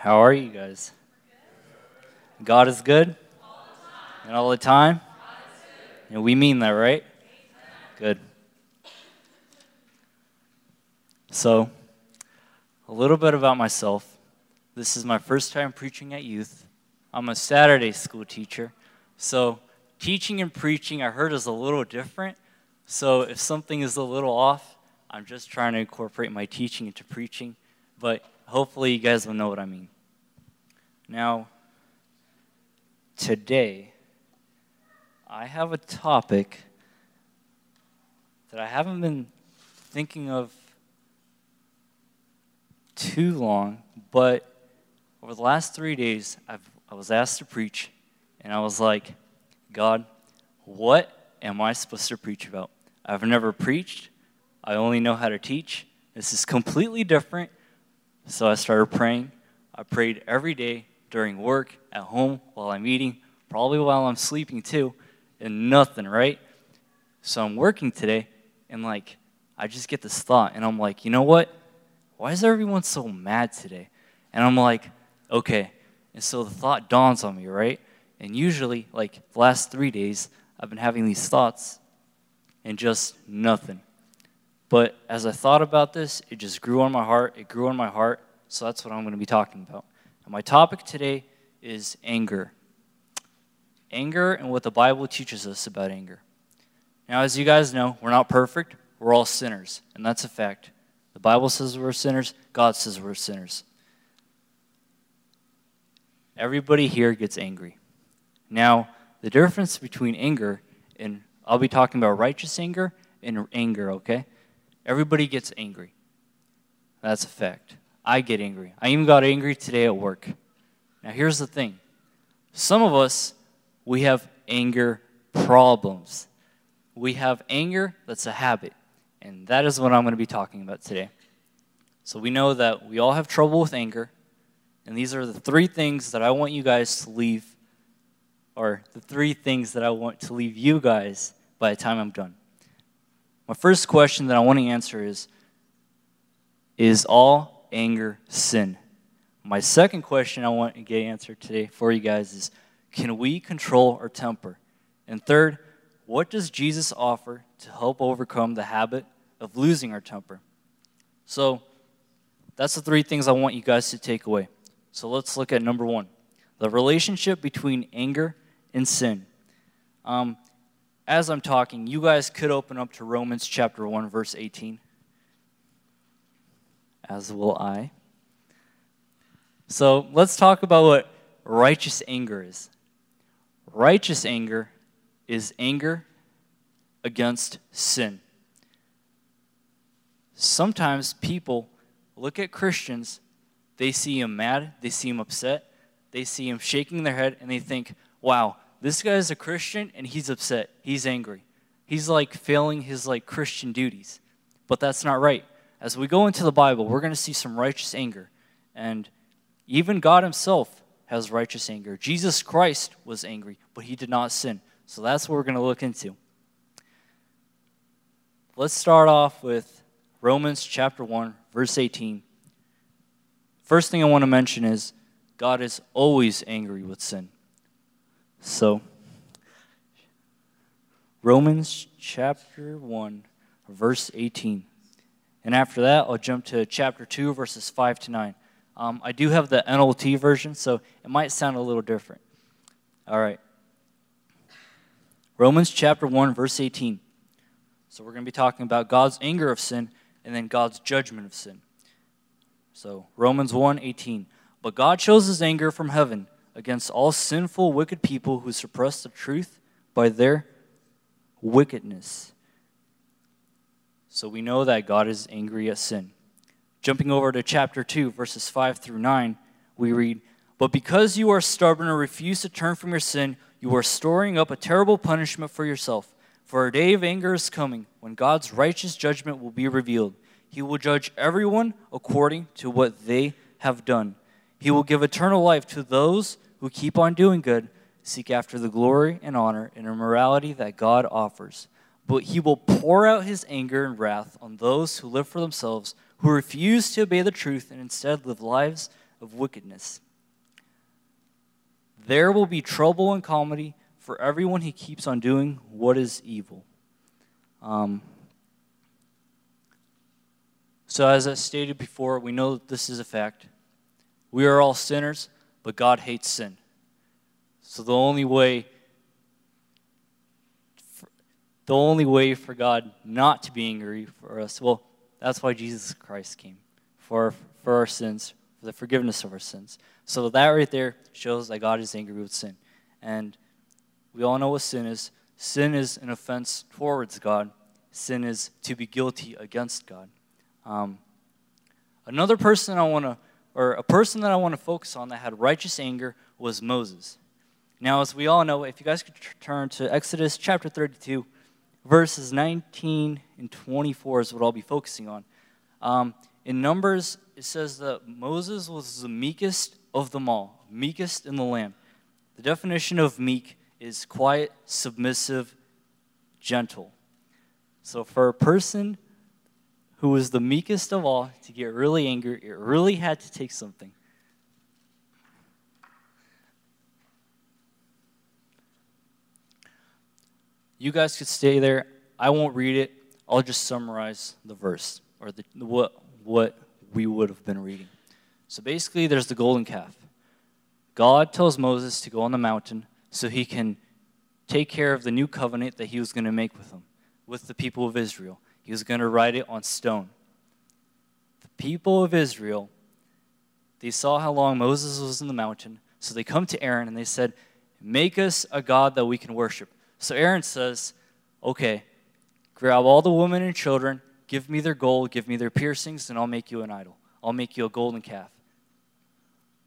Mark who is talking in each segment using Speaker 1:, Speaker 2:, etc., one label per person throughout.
Speaker 1: How are you guys? God is good? And all the time? And we mean that, right? Good. So, a little bit about myself. This is my first time preaching at youth. I'm a Saturday school teacher. So, teaching and preaching I heard is a little different. So, if something is a little off, I'm just trying to incorporate my teaching into preaching. But hopefully, you guys will know what I mean. Now, today, I have a topic that I haven't been thinking of too long, but over the last three days, I've, I was asked to preach, and I was like, God, what am I supposed to preach about? I've never preached, I only know how to teach. This is completely different. So I started praying. I prayed every day during work, at home, while I'm eating, probably while I'm sleeping too, and nothing, right? So I'm working today, and like, I just get this thought, and I'm like, you know what? Why is everyone so mad today? And I'm like, okay. And so the thought dawns on me, right? And usually, like the last three days, I've been having these thoughts and just nothing. But as I thought about this, it just grew on my heart. It grew on my heart. So that's what I'm going to be talking about. My topic today is anger. Anger and what the Bible teaches us about anger. Now, as you guys know, we're not perfect. We're all sinners, and that's a fact. The Bible says we're sinners, God says we're sinners. Everybody here gets angry. Now, the difference between anger and I'll be talking about righteous anger and anger, okay? Everybody gets angry. That's a fact. I get angry. I even got angry today at work. Now, here's the thing some of us, we have anger problems. We have anger that's a habit. And that is what I'm going to be talking about today. So we know that we all have trouble with anger. And these are the three things that I want you guys to leave, or the three things that I want to leave you guys by the time I'm done. My first question that I want to answer is Is all anger sin? My second question I want to get answered today for you guys is Can we control our temper? And third, what does Jesus offer to help overcome the habit of losing our temper? So, that's the three things I want you guys to take away. So, let's look at number one the relationship between anger and sin. Um, as I'm talking, you guys could open up to Romans chapter 1, verse 18. As will I. So, let's talk about what righteous anger is. Righteous anger is anger against sin. Sometimes people look at Christians, they see him mad, they see him upset, they see him shaking their head, and they think, wow, this guy is a Christian and he's upset, he's angry. He's like failing his like Christian duties. But that's not right. As we go into the Bible, we're going to see some righteous anger. And even God himself has righteous anger. Jesus Christ was angry, but he did not sin. So that's what we're going to look into. Let's start off with Romans chapter 1, verse 18. First thing I want to mention is God is always angry with sin. So, Romans chapter 1, verse 18. And after that, I'll jump to chapter 2, verses 5 to 9. Um, I do have the NLT version, so it might sound a little different. All right. Romans chapter 1, verse 18. So we're going to be talking about God's anger of sin and then God's judgment of sin. So Romans 1, 18. But God shows his anger from heaven against all sinful, wicked people who suppress the truth by their wickedness. So we know that God is angry at sin. Jumping over to chapter 2, verses 5 through 9, we read, But because you are stubborn and refuse to turn from your sin, you are storing up a terrible punishment for yourself. For a day of anger is coming when God's righteous judgment will be revealed. He will judge everyone according to what they have done. He will give eternal life to those who keep on doing good, seek after the glory and honor and immorality that God offers. But he will pour out his anger and wrath on those who live for themselves, who refuse to obey the truth and instead live lives of wickedness. There will be trouble and calamity for everyone who keeps on doing what is evil. Um, so, as I stated before, we know that this is a fact. We are all sinners, but God hates sin. So, the only way the only way for God not to be angry for us, well, that's why Jesus Christ came for, for our sins, for the forgiveness of our sins. So that right there shows that God is angry with sin. And we all know what sin is. Sin is an offense towards God. Sin is to be guilty against God. Um, another person I want to, or a person that I want to focus on that had righteous anger was Moses. Now, as we all know, if you guys could turn to Exodus chapter 32, verses 19 and 24 is what I'll be focusing on. Um, in Numbers, it says that Moses was the meekest of them all, meekest in the land. The definition of meek is quiet, submissive, gentle. So for a person who was the meekest of all to get really angry, it really had to take something. You guys could stay there. I won't read it. I'll just summarize the verse or the, what, what we would have been reading. So basically, there's the golden calf. God tells Moses to go on the mountain so he can take care of the new covenant that he was going to make with them, with the people of Israel. He was going to write it on stone. The people of Israel, they saw how long Moses was in the mountain, so they come to Aaron and they said, Make us a God that we can worship. So Aaron says, Okay, grab all the women and children, give me their gold, give me their piercings, and I'll make you an idol. I'll make you a golden calf.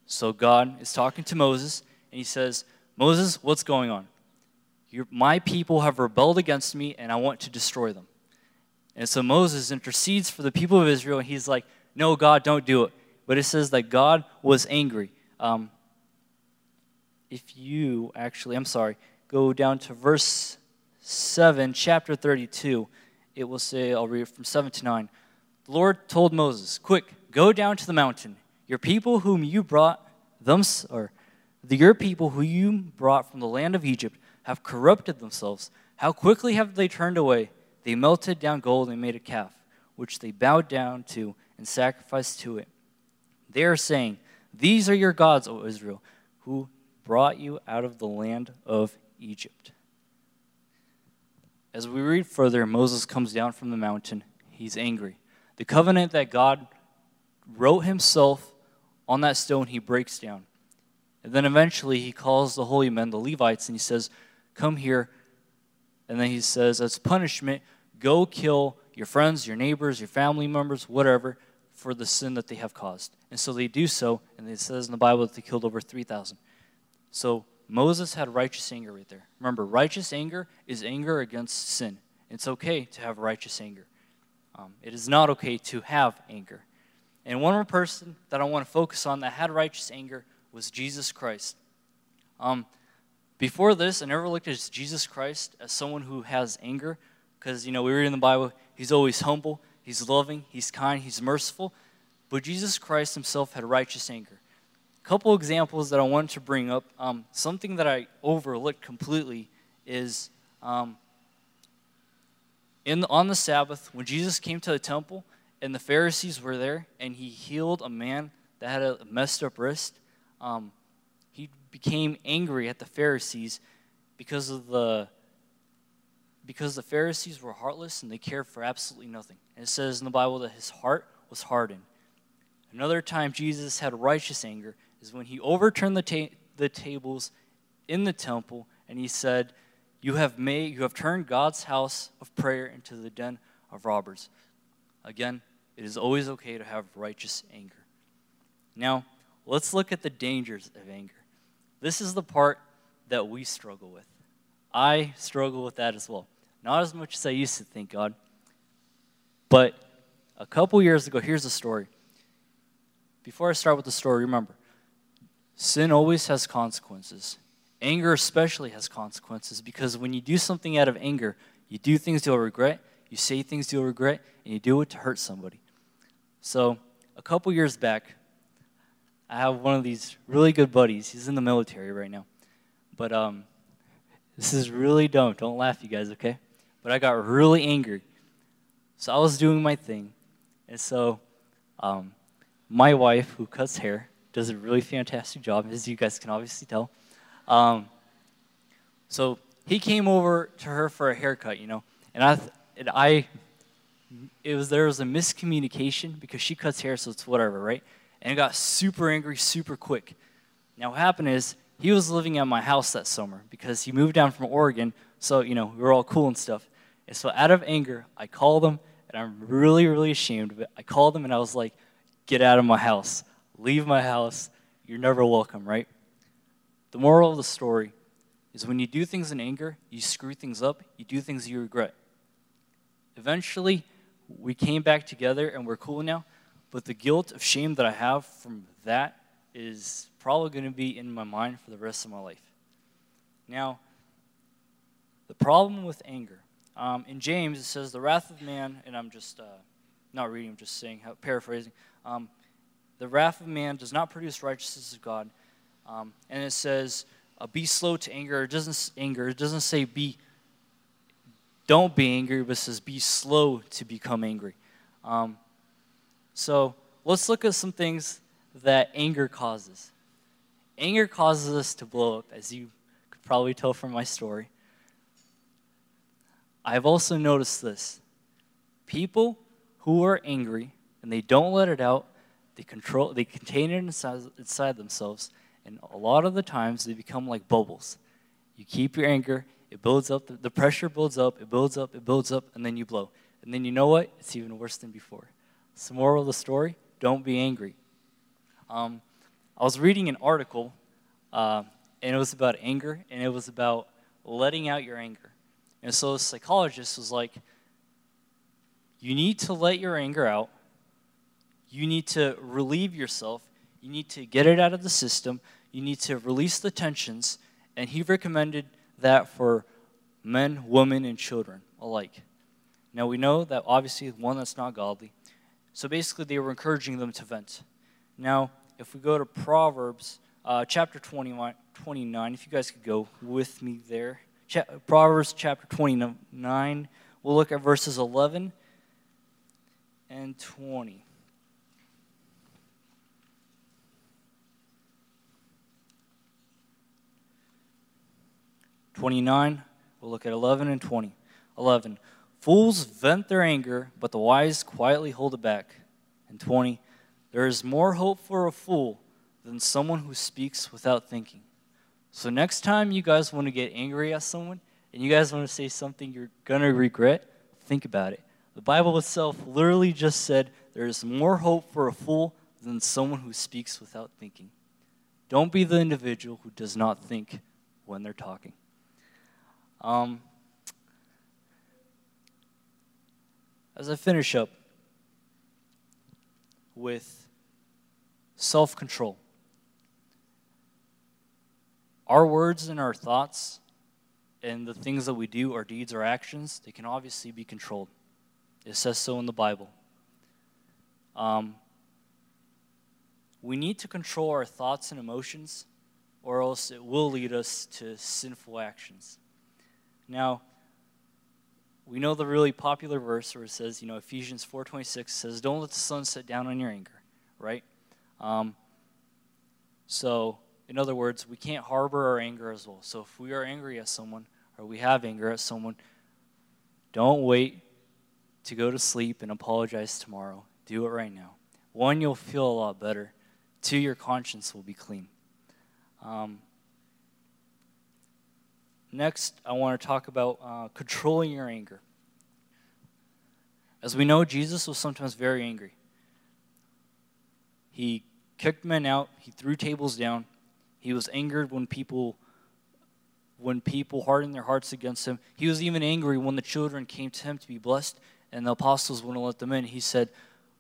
Speaker 1: So God is talking to Moses, and he says, Moses, what's going on? You're, my people have rebelled against me, and I want to destroy them. And so Moses intercedes for the people of Israel, and he's like, No, God, don't do it. But it says that God was angry. Um, if you actually, I'm sorry, go down to verse 7, chapter 32, it will say, I'll read from 7 to 9. The Lord told Moses, Quick, go down to the mountain. Your people whom you brought them, or the, your people who you brought from the land of Egypt have corrupted themselves. How quickly have they turned away? They melted down gold and made a calf, which they bowed down to and sacrificed to it. They are saying, These are your gods, O Israel, who brought you out of the land of Egypt. As we read further, Moses comes down from the mountain. He's angry. The covenant that God wrote himself on that stone, he breaks down. And then eventually he calls the holy men, the Levites, and he says, Come here. And then he says, As punishment, go kill your friends, your neighbors, your family members, whatever, for the sin that they have caused. And so they do so, and it says in the Bible that they killed over 3,000. So Moses had righteous anger right there. Remember, righteous anger is anger against sin. It's okay to have righteous anger. Um, it is not okay to have anger. And one more person that I want to focus on that had righteous anger was Jesus Christ. Um, before this, I never looked at Jesus Christ as someone who has anger, because you know we read in the Bible he's always humble, he's loving, he's kind, he's merciful. But Jesus Christ himself had righteous anger couple examples that I wanted to bring up. Um, something that I overlooked completely is um, in the, on the Sabbath when Jesus came to the temple and the Pharisees were there and he healed a man that had a messed up wrist. Um, he became angry at the Pharisees because of the because the Pharisees were heartless and they cared for absolutely nothing. And it says in the Bible that his heart was hardened. Another time Jesus had righteous anger is when he overturned the, ta- the tables in the temple and he said, you have made you have turned God's house of prayer into the den of robbers. Again, it is always okay to have righteous anger. Now, let's look at the dangers of anger. This is the part that we struggle with. I struggle with that as well. Not as much as I used to, thank God. But a couple years ago, here's a story. Before I start with the story, remember, Sin always has consequences. Anger, especially, has consequences because when you do something out of anger, you do things you'll regret, you say things you'll regret, and you do it to hurt somebody. So, a couple years back, I have one of these really good buddies. He's in the military right now. But um, this is really dumb. Don't laugh, you guys, okay? But I got really angry. So I was doing my thing. And so um, my wife, who cuts hair, does a really fantastic job, as you guys can obviously tell. Um, so he came over to her for a haircut, you know, and I, and I, it was there was a miscommunication because she cuts hair, so it's whatever, right? And I got super angry super quick. Now what happened is he was living at my house that summer because he moved down from Oregon, so you know we were all cool and stuff. And so out of anger, I called him, and I'm really really ashamed of it. I called him and I was like, "Get out of my house! Leave my house! You're never welcome!" Right? The moral of the story is when you do things in anger, you screw things up, you do things you regret. Eventually, we came back together and we're cool now, but the guilt of shame that I have from that is probably going to be in my mind for the rest of my life. Now, the problem with anger. Um, in James, it says, The wrath of man, and I'm just uh, not reading, I'm just saying, paraphrasing. Um, the wrath of man does not produce righteousness of God. Um, and it says, uh, be slow to anger. It doesn't anger. It doesn't say be. Don't be angry, but it says be slow to become angry. Um, so let's look at some things that anger causes. Anger causes us to blow up, as you could probably tell from my story. I've also noticed this. People who are angry and they don't let it out, they control, they contain it inside, inside themselves, and a lot of the times they become like bubbles. You keep your anger, it builds up, the pressure builds up, it builds up, it builds up, and then you blow. And then you know what? It's even worse than before. So, moral of the story don't be angry. Um, I was reading an article, uh, and it was about anger, and it was about letting out your anger. And so, a psychologist was like, You need to let your anger out, you need to relieve yourself, you need to get it out of the system. You need to release the tensions. And he recommended that for men, women, and children alike. Now we know that obviously one that's not godly. So basically, they were encouraging them to vent. Now, if we go to Proverbs uh, chapter 21, 29, if you guys could go with me there. Cha- Proverbs chapter 29, we'll look at verses 11 and 20. 29, we'll look at 11 and 20. 11. Fools vent their anger, but the wise quietly hold it back. And 20. There is more hope for a fool than someone who speaks without thinking. So, next time you guys want to get angry at someone and you guys want to say something you're going to regret, think about it. The Bible itself literally just said there is more hope for a fool than someone who speaks without thinking. Don't be the individual who does not think when they're talking. Um, as I finish up with self control, our words and our thoughts and the things that we do, our deeds, our actions, they can obviously be controlled. It says so in the Bible. Um, we need to control our thoughts and emotions, or else it will lead us to sinful actions. Now, we know the really popular verse where it says, you know, Ephesians 4.26 says, don't let the sun set down on your anger, right? Um, so, in other words, we can't harbor our anger as well. So if we are angry at someone, or we have anger at someone, don't wait to go to sleep and apologize tomorrow. Do it right now. One, you'll feel a lot better. Two, your conscience will be clean. Um, Next, I want to talk about uh, controlling your anger. As we know, Jesus was sometimes very angry. He kicked men out, he threw tables down. He was angered when people when people hardened their hearts against him. He was even angry when the children came to him to be blessed and the apostles wouldn't let them in. He said,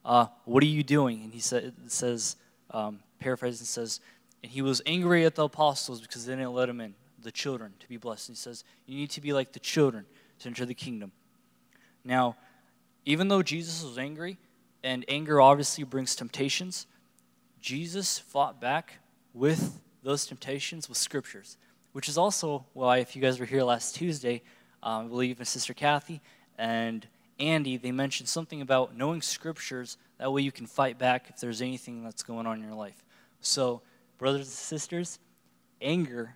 Speaker 1: uh, What are you doing? And he said, says, um, paraphrasing says, and he was angry at the apostles because they didn't let him in the children to be blessed. he says, You need to be like the children to enter the kingdom. Now, even though Jesus was angry, and anger obviously brings temptations, Jesus fought back with those temptations with scriptures, which is also why, if you guys were here last Tuesday, um, I believe my sister Kathy and Andy, they mentioned something about knowing scriptures. That way you can fight back if there's anything that's going on in your life. So, brothers and sisters, anger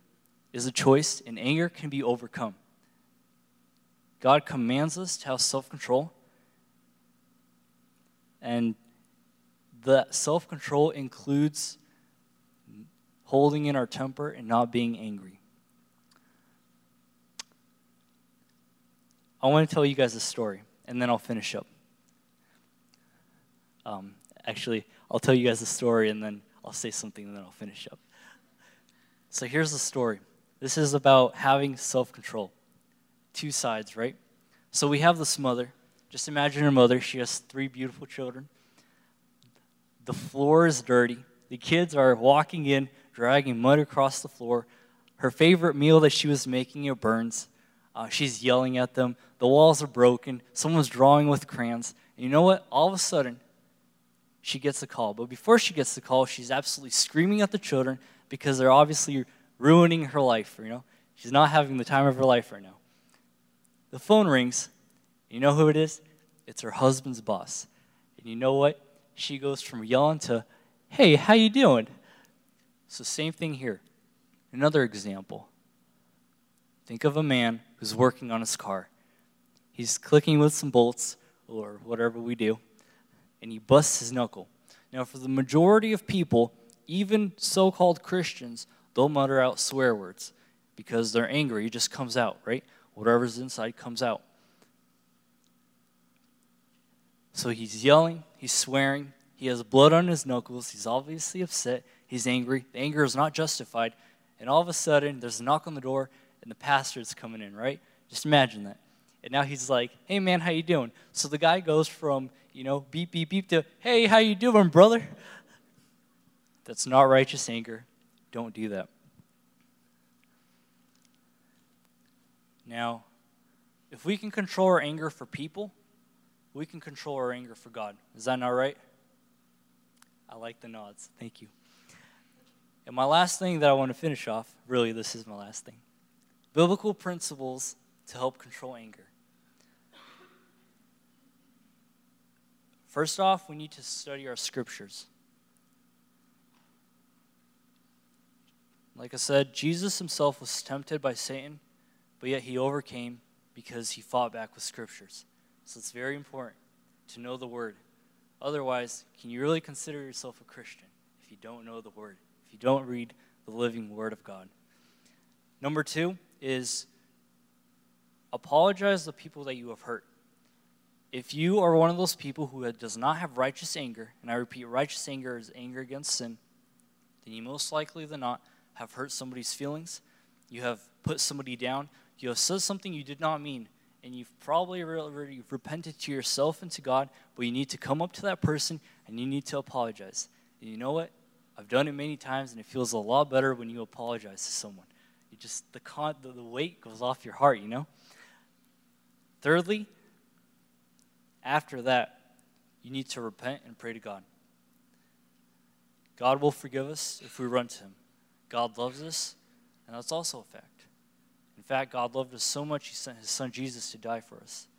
Speaker 1: is a choice, and anger can be overcome. God commands us to have self control, and the self control includes holding in our temper and not being angry. I want to tell you guys a story, and then I'll finish up. Um, actually, I'll tell you guys a story, and then I'll say something, and then I'll finish up. So here's the story. This is about having self control. Two sides, right? So we have this mother. Just imagine her mother. She has three beautiful children. The floor is dirty. The kids are walking in, dragging mud across the floor. Her favorite meal that she was making it burns. Uh, she's yelling at them. The walls are broken. Someone's drawing with crayons. And you know what? All of a sudden, she gets a call. But before she gets the call, she's absolutely screaming at the children because they're obviously ruining her life. You know, she's not having the time of her life right now. The phone rings. You know who it is? It's her husband's boss. And you know what? She goes from yelling to, "Hey, how you doing?" So same thing here. Another example. Think of a man who's working on his car. He's clicking with some bolts or whatever we do, and he busts his knuckle. Now, for the majority of people, even so called Christians, they'll mutter out swear words because they're angry. It just comes out, right? Whatever's inside comes out. So he's yelling, he's swearing, he has blood on his knuckles, he's obviously upset, he's angry. The anger is not justified. And all of a sudden, there's a knock on the door, and the pastor's coming in, right? Just imagine that. And now he's like, "Hey man, how you doing?" So the guy goes from, you know, beep beep beep to, "Hey, how you doing, brother?" That's not righteous anger. Don't do that. Now, if we can control our anger for people, we can control our anger for God. Is that not right? I like the nods. Thank you. And my last thing that I want to finish off, really, this is my last thing biblical principles to help control anger. First off, we need to study our scriptures. Like I said, Jesus himself was tempted by Satan, but yet he overcame because he fought back with scriptures. So it's very important to know the word. Otherwise, can you really consider yourself a Christian if you don't know the word, if you don't read the living word of God? Number two is apologize to the people that you have hurt. If you are one of those people who does not have righteous anger, and I repeat, righteous anger is anger against sin, then you most likely than not have hurt somebody's feelings, you have put somebody down, you have said something you did not mean, and you've probably already repented to yourself and to God, but you need to come up to that person and you need to apologize. And you know what? I've done it many times, and it feels a lot better when you apologize to someone. You just the con the, the weight goes off your heart, you know. Thirdly, after that, you need to repent and pray to God. God will forgive us if we run to Him. God loves us, and that's also a fact. In fact, God loved us so much, He sent His Son Jesus to die for us.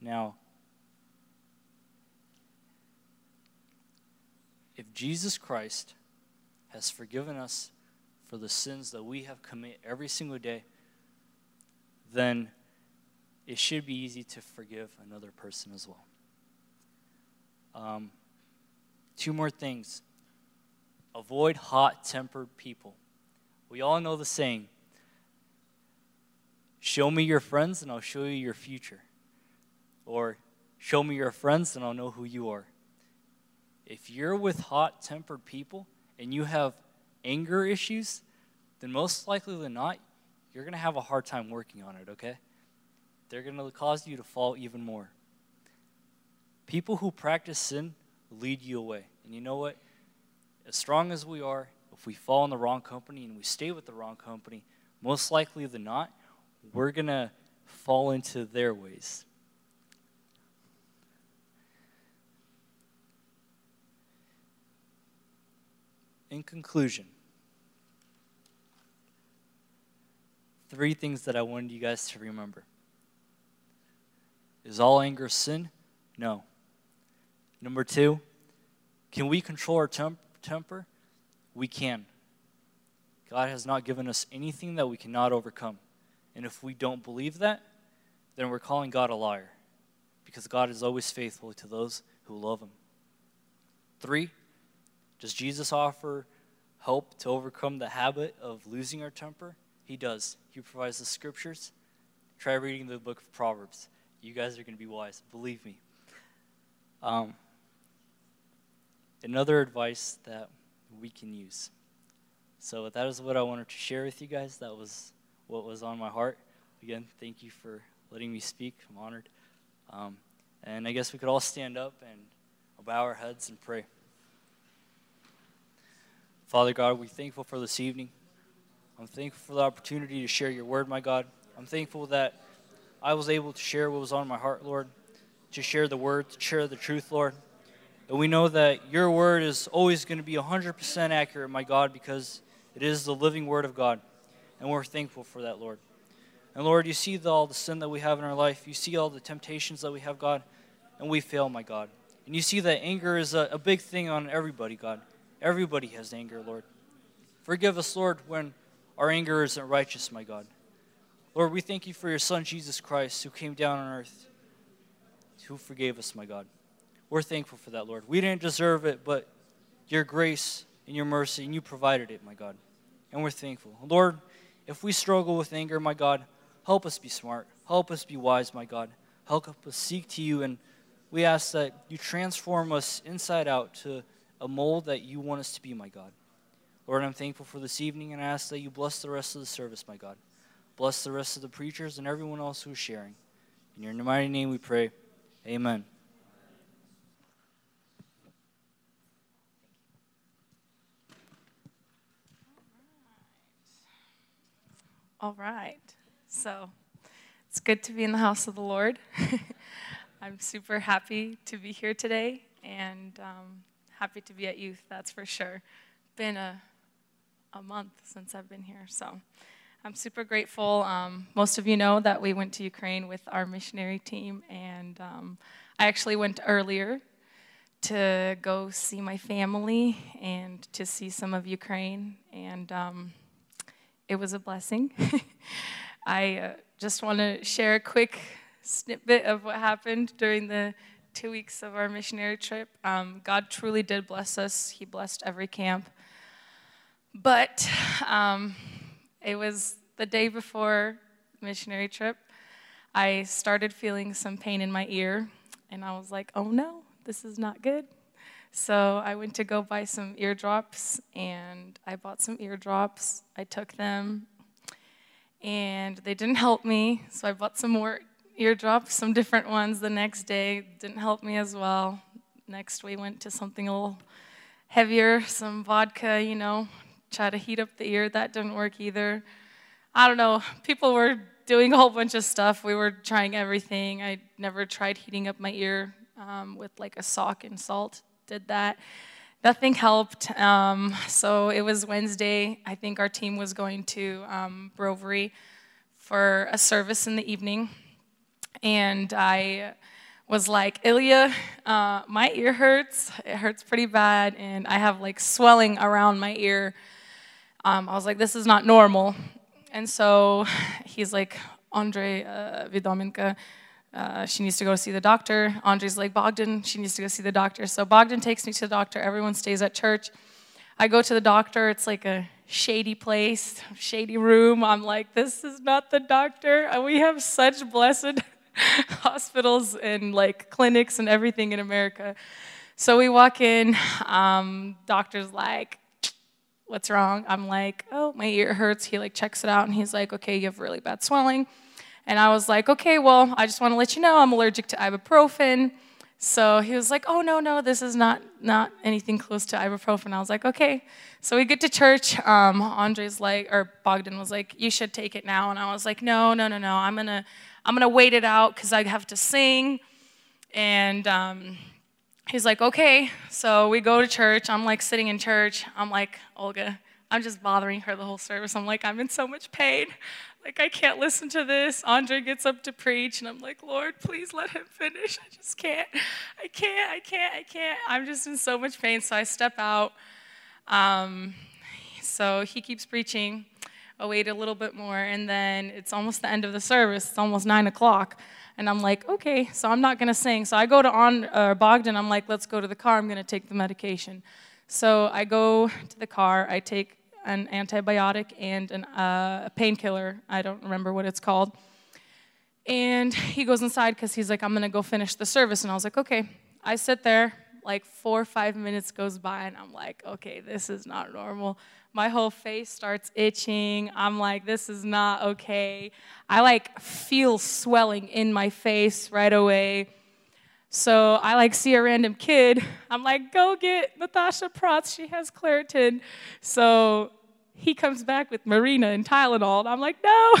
Speaker 1: Now, if Jesus Christ has forgiven us for the sins that we have committed every single day, then it should be easy to forgive another person as well. Um, two more things Avoid hot tempered people. We all know the saying Show me your friends, and I'll show you your future. Or, Show me your friends, and I'll know who you are. If you're with hot tempered people and you have anger issues, then most likely than not, you're going to have a hard time working on it, okay? They're going to cause you to fall even more. People who practice sin lead you away. And you know what? As strong as we are, if we fall in the wrong company and we stay with the wrong company, most likely than not, we're going to fall into their ways. in conclusion, three things that I wanted you guys to remember. Is all anger sin? No. Number two, can we control our temp- temper? We can. God has not given us anything that we cannot overcome. And if we don't believe that, then we're calling God a liar. Because God is always faithful to those who love Him. Three, does Jesus offer help to overcome the habit of losing our temper? He does. He provides the scriptures. Try reading the book of Proverbs. You guys are going to be wise. Believe me. Um, another advice that we can use. So that is what I wanted to share with you guys. That was what was on my heart. Again, thank you for letting me speak. I'm honored. Um, and I guess we could all stand up and bow our heads and pray. Father God, we're thankful for this evening. I'm thankful for the opportunity to share your word, my God. I'm thankful that I was able to share what was on my heart, Lord, to share the word, to share the truth, Lord. And we know that your word is always going to be 100% accurate, my God, because it is the living word of God. And we're thankful for that, Lord. And Lord, you see the, all the sin that we have in our life. You see all the temptations that we have, God, and we fail, my God. And you see that anger is a, a big thing on everybody, God. Everybody has anger, Lord. Forgive us, Lord, when our anger isn't righteous, my God. Lord, we thank you for your Son, Jesus Christ, who came down on earth, who forgave us, my God. We're thankful for that, Lord. We didn't deserve it, but your grace and your mercy, and you provided it, my God. And we're thankful. Lord, if we struggle with anger, my God, help us be smart. Help us be wise, my God. Help us seek to you and we ask that you transform us inside out to a mold that you want us to be, my God. Lord, I'm thankful for this evening and I ask that you bless the rest of the service, my God. Bless the rest of the preachers and everyone else who is sharing. In your mighty name we pray. Amen.
Speaker 2: All right. So it's good to be in the house of the Lord. I'm super happy to be here today and um, happy to be at youth, that's for sure. Been a, a month since I've been here, so I'm super grateful. Um, most of you know that we went to Ukraine with our missionary team, and um, I actually went earlier to go see my family and to see some of Ukraine, and um, it was a blessing. I uh, just want to share a quick snippet of what happened during the two weeks of our missionary trip. Um, God truly did bless us, He blessed every camp. But um, it was the day before missionary trip. I started feeling some pain in my ear, and I was like, oh no, this is not good. So I went to go buy some eardrops, and I bought some eardrops. I took them, and they didn't help me, so I bought some more eardrops, some different ones the next day. Didn't help me as well. Next, we went to something a little heavier, some vodka, you know, try to heat up the ear. That didn't work either. I don't know. People were doing a whole bunch of stuff. We were trying everything. I never tried heating up my ear um, with like a sock and salt. Did that. Nothing helped. Um, so it was Wednesday. I think our team was going to um, Brovary for a service in the evening and I was like, Ilya, uh, my ear hurts. It hurts pretty bad, and I have like swelling around my ear. Um, I was like, this is not normal. And so he's like, Andre uh, uh, she needs to go see the doctor. Andre's like, Bogdan, she needs to go see the doctor. So Bogdan takes me to the doctor. Everyone stays at church. I go to the doctor. It's like a shady place, shady room. I'm like, this is not the doctor. We have such blessed hospitals and like clinics and everything in America. So we walk in, um, doctor's like, what's wrong? I'm like, oh, my ear hurts. He like checks it out and he's like, okay, you have really bad swelling. And I was like, okay, well, I just want to let you know I'm allergic to ibuprofen. So he was like, oh, no, no, this is not, not anything close to ibuprofen. I was like, okay. So we get to church. Um, Andre's like, or Bogdan was like, you should take it now. And I was like, no, no, no, no. I'm going to I'm to wait it out because I have to sing. And um, he's like, okay. So we go to church. I'm like sitting in church. I'm like, Olga, I'm just bothering her the whole service. I'm like, I'm in so much pain. Like, I can't listen to this. Andre gets up to preach, and I'm like, Lord, please let him finish. I just can't. I can't. I can't. I can't. I'm just in so much pain. So I step out. Um, so he keeps preaching. I wait a little bit more, and then it's almost the end of the service. It's almost nine o'clock. And I'm like, okay, so I'm not going to sing. So I go to on, uh, Bogdan. I'm like, let's go to the car. I'm going to take the medication. So I go to the car. I take an antibiotic and an, uh, a painkiller. I don't remember what it's called. And he goes inside because he's like, I'm going to go finish the service. And I was like, okay. I sit there, like four or five minutes goes by, and I'm like, okay, this is not normal. My whole face starts itching. I'm like, this is not okay. I like feel swelling in my face right away. So I like see a random kid. I'm like, go get Natasha Protz. She has Claritin. So he comes back with Marina and Tylenol. And I'm like, no.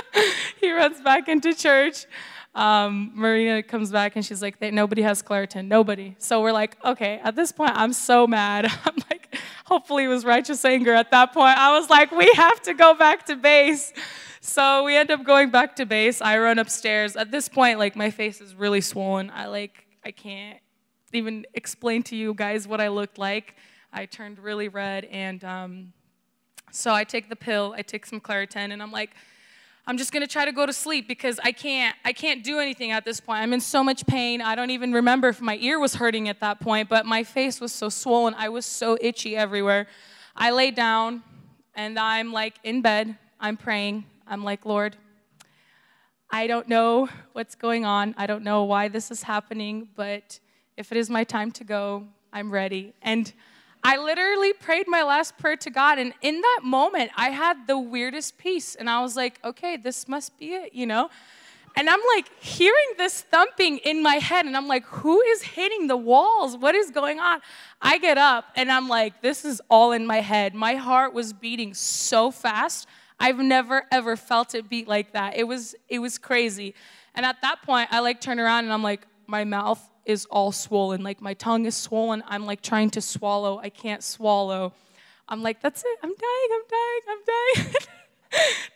Speaker 2: he runs back into church. Um, Marina comes back and she's like, nobody has Claritin. Nobody. So we're like, okay, at this point, I'm so mad. I'm like, hopefully it was righteous anger at that point. I was like, we have to go back to base. So we end up going back to base. I run upstairs. At this point, like my face is really swollen. I like I can't even explain to you guys what I looked like. I turned really red, and um, so I take the pill. I take some Claritin, and I'm like, I'm just gonna try to go to sleep because I can't I can't do anything at this point. I'm in so much pain. I don't even remember if my ear was hurting at that point, but my face was so swollen. I was so itchy everywhere. I lay down and I'm like in bed. I'm praying. I'm like, Lord, I don't know what's going on. I don't know why this is happening, but if it is my time to go, I'm ready. And I literally prayed my last prayer to God. And in that moment, I had the weirdest peace. And I was like, okay, this must be it, you know? And I'm like hearing this thumping in my head, and I'm like, who is hitting the walls? What is going on? I get up, and I'm like, this is all in my head. My heart was beating so fast. I've never ever felt it beat like that. It was it was crazy. And at that point, I like turn around and I'm like, my mouth is all swollen. Like my tongue is swollen. I'm like trying to swallow. I can't swallow. I'm like, that's it. I'm dying. I'm dying. I'm dying.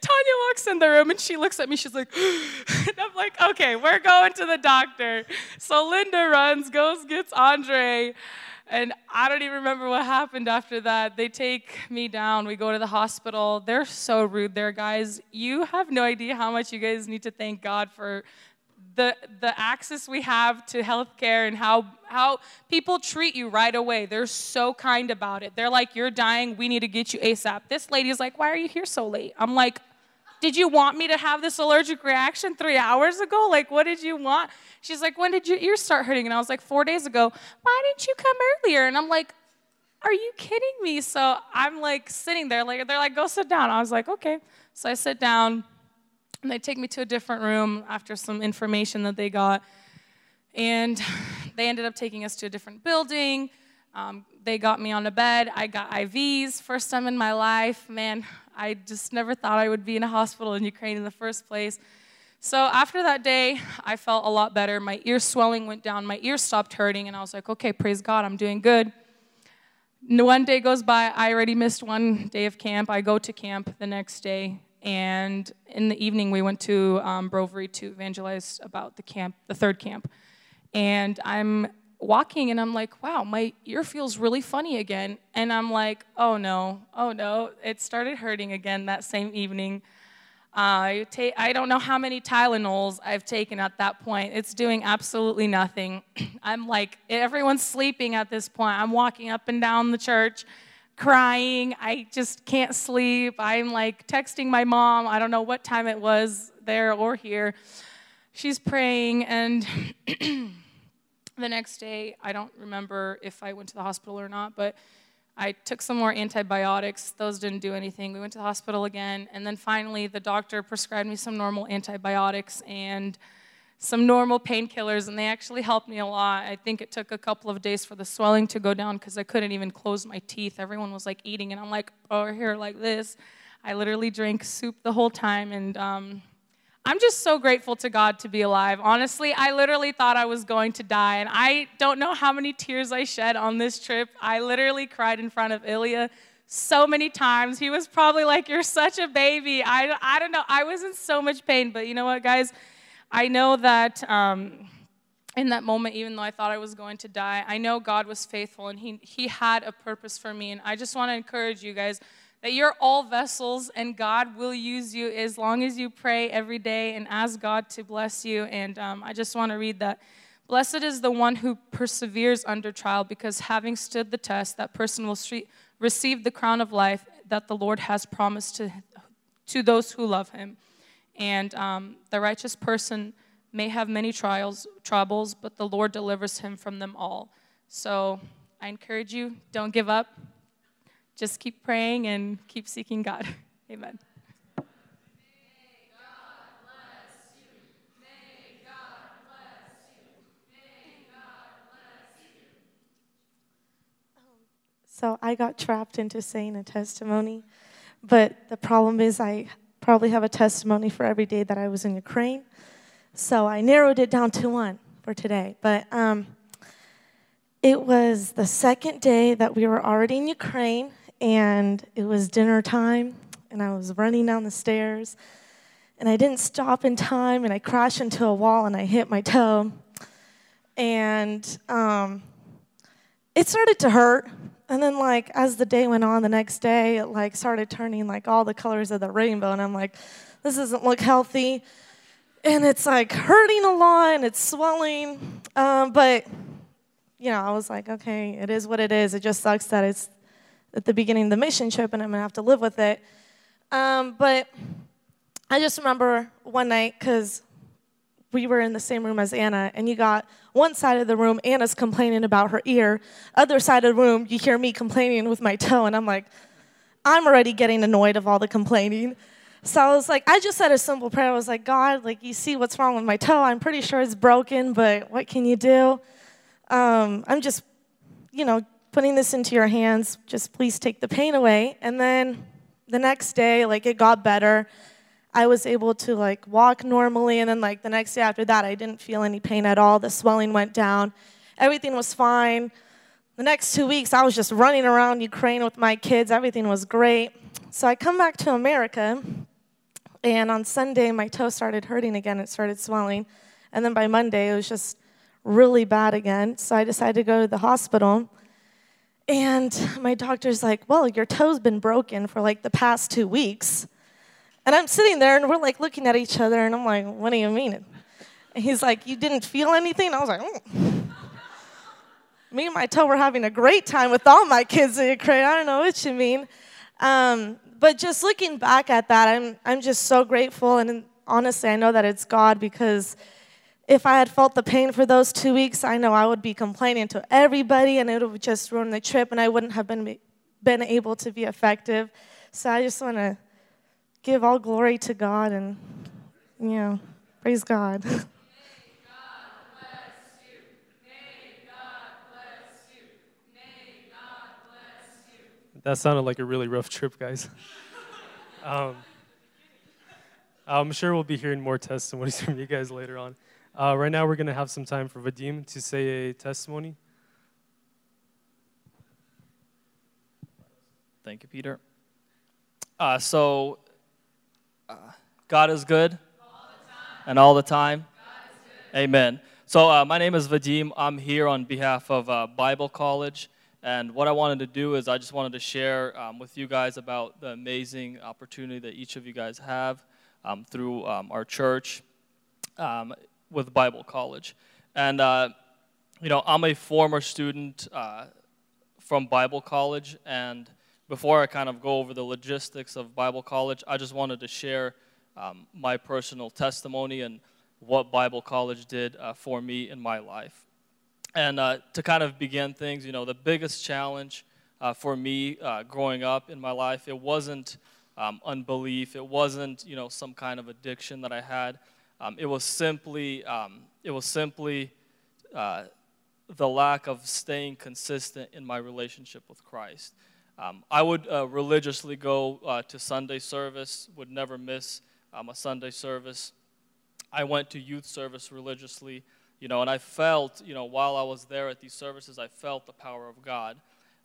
Speaker 2: Tanya walks in the room and she looks at me. She's like, and I'm like, okay, we're going to the doctor. So Linda runs, goes, gets Andre. And I don't even remember what happened after that. They take me down. We go to the hospital. They're so rude there, guys. You have no idea how much you guys need to thank God for the, the access we have to healthcare and how, how people treat you right away. They're so kind about it. They're like, You're dying. We need to get you ASAP. This lady's like, Why are you here so late? I'm like, did you want me to have this allergic reaction three hours ago? Like, what did you want? She's like, when did your ears start hurting? And I was like, four days ago. Why didn't you come earlier? And I'm like, are you kidding me? So I'm like sitting there, like they're like, go sit down. I was like, okay. So I sit down, and they take me to a different room after some information that they got, and they ended up taking us to a different building. Um, they got me on a bed. I got IVs, first time in my life. Man, I just never thought I would be in a hospital in Ukraine in the first place. So after that day, I felt a lot better. My ear swelling went down, my ear stopped hurting, and I was like, okay, praise God, I'm doing good. One day goes by, I already missed one day of camp. I go to camp the next day, and in the evening, we went to um, Brovary to evangelize about the camp, the third camp. And I'm walking and I'm like, wow, my ear feels really funny again. And I'm like, oh no, oh no. It started hurting again that same evening. Uh, ta- I don't know how many Tylenols I've taken at that point. It's doing absolutely nothing. I'm like, everyone's sleeping at this point. I'm walking up and down the church crying. I just can't sleep. I'm like texting my mom. I don't know what time it was there or here. She's praying and the next day, I don't remember if I went to the hospital or not, but I took some more antibiotics. Those didn't do anything. We went to the hospital again. And then finally, the doctor prescribed me some normal antibiotics and some normal painkillers, and they actually helped me a lot. I think it took a couple of days for the swelling to go down because I couldn't even close my teeth. Everyone was like eating, and I'm like over here like this. I literally drank soup the whole time, and um, I'm just so grateful to God to be alive. Honestly, I literally thought I was going to die, and I don't know how many tears I shed on this trip. I literally cried in front of Ilya so many times. He was probably like, You're such a baby. I, I don't know. I was in so much pain, but you know what, guys? I know that. Um, in that moment, even though I thought I was going to die, I know God was faithful and He, he had a purpose for me. And I just want to encourage you guys that you're all vessels and God will use you as long as you pray every day and ask God to bless you. And um, I just want to read that. Blessed is the one who perseveres under trial, because having stood the test, that person will receive the crown of life that the Lord has promised to, to those who love him. And um, the righteous person may have many trials, troubles, but the Lord delivers him from them all. So I encourage you, don't give up just keep praying and keep seeking God. Amen.
Speaker 3: So I got trapped into saying a testimony, but the problem is I probably have a testimony for every day that I was in Ukraine. So I narrowed it down to one for today. But um, it was the second day that we were already in Ukraine, and it was dinner time, and I was running down the stairs, and I didn't stop in time, and I crashed into a wall, and I hit my toe, and um, it started to hurt. And then, like, as the day went on, the next day, it like started turning like all the colors of the rainbow, and I'm like, this doesn't look healthy. And it's like hurting a lot, and it's swelling. Um, but you know, I was like, okay, it is what it is. It just sucks that it's at the beginning of the mission trip, and I'm gonna have to live with it. Um, but I just remember one night because we were in the same room as Anna, and you got one side of the room, Anna's complaining about her ear. Other side of the room, you hear me complaining with my toe, and I'm like, I'm already getting annoyed of all the complaining. So I was like, I just said a simple prayer. I was like, God, like you see what's wrong with my toe. I'm pretty sure it's broken, but what can you do? Um, I'm just, you know, putting this into your hands. Just please take the pain away. And then the next day, like it got better. I was able to like walk normally. And then like the next day after that, I didn't feel any pain at all. The swelling went down. Everything was fine. The next two weeks, I was just running around Ukraine with my kids. Everything was great. So I come back to America, and on Sunday, my toe started hurting again. It started swelling. And then by Monday, it was just really bad again. So I decided to go to the hospital. And my doctor's like, Well, your toe's been broken for like the past two weeks. And I'm sitting there and we're like looking at each other, and I'm like, What do you mean? And he's like, You didn't feel anything? I was like, mm. Me and my toe were having a great time with all my kids in Ukraine. I don't know what you mean. Um, but just looking back at that, I'm, I'm just so grateful. And honestly, I know that it's God because if I had felt the pain for those two weeks, I know I would be complaining to everybody and it would just ruin the trip and I wouldn't have been, been able to be effective. So I just want to give all glory to God and, you know, praise God.
Speaker 4: That sounded like a really rough trip, guys. um, I'm sure we'll be hearing more testimonies from you guys later on. Uh, right now, we're going to have some time for Vadim to say a testimony.
Speaker 5: Thank you, Peter. Uh, so, God is good. All and all the time. Amen. So, uh, my name is Vadim. I'm here on behalf of uh, Bible College. And what I wanted to do is I just wanted to share um, with you guys about the amazing opportunity that each of you guys have um, through um, our church. Um, with Bible College. And, uh, you know, I'm a former student uh, from Bible College. And before I kind of go over the logistics of Bible College, I just wanted to share um, my personal testimony and what Bible College did uh, for me in my life. And uh, to kind of begin things, you know, the biggest challenge uh, for me uh, growing up in my life, it wasn't um, unbelief, it wasn't, you know, some kind of addiction that I had um, it was simply, um, it was simply uh, the lack of staying consistent in my relationship with Christ. Um, I would uh, religiously go uh, to Sunday service, would never miss um, a Sunday service. I went to youth service religiously, you know, and I felt, you know, while I was there at these services, I felt the power of God.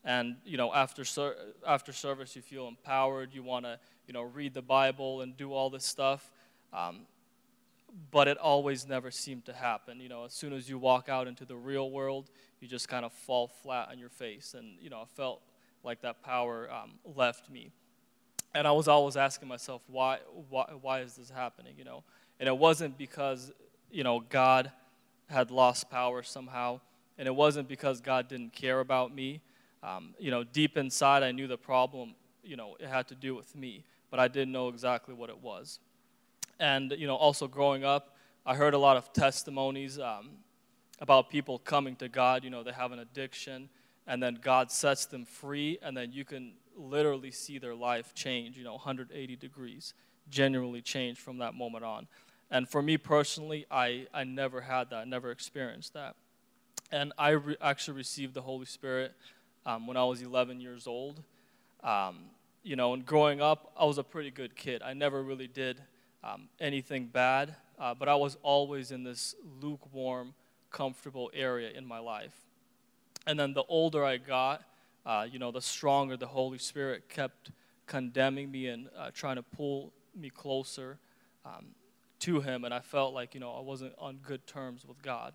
Speaker 5: And, you know, after, ser- after service, you feel empowered. You want to, you know, read the Bible and do all this stuff. Um, but it always never seemed to happen. You know, as soon as you walk out into the real world, you just kind of fall flat on your face. And, you know, I felt like that power um, left me. And I was always asking myself, why, why, why is this happening, you know? And it wasn't because, you know, God had lost power somehow. And it wasn't because God didn't care about me. Um, you know, deep inside, I knew the problem, you know, it had to do with me. But I didn't know exactly what it was. And, you know, also growing up, I heard a lot of testimonies um, about people coming to God. You know, they have an addiction, and then God sets them free, and then you can literally see their life change, you know, 180 degrees, genuinely change from that moment on. And for me personally, I, I never had that, never experienced that. And I re- actually received the Holy Spirit um, when I was 11 years old. Um, you know, and growing up, I was a pretty good kid. I never really did um, anything bad, uh, but I was always in this lukewarm, comfortable area in my life. And then the older I got, uh, you know, the stronger the Holy Spirit kept condemning me and uh, trying to pull me closer um, to Him. And I felt like, you know, I wasn't on good terms with God.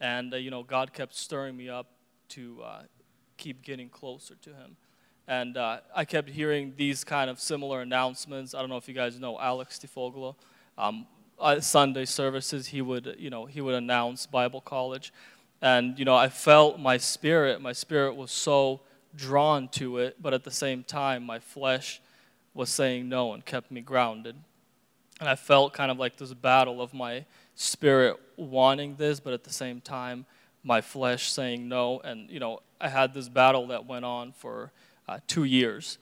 Speaker 5: And, uh, you know, God kept stirring me up to uh, keep getting closer to Him. And uh, I kept hearing these kind of similar announcements. I don't know if you guys know Alex DeFogolo. Um, Sunday services, he would, you know, he would announce Bible college. And, you know, I felt my spirit, my spirit was so drawn to it, but at the same time, my flesh was saying no and kept me grounded. And I felt kind of like this battle of my spirit wanting this, but at the same time, my flesh saying no. And, you know, I had this battle that went on for uh, two years.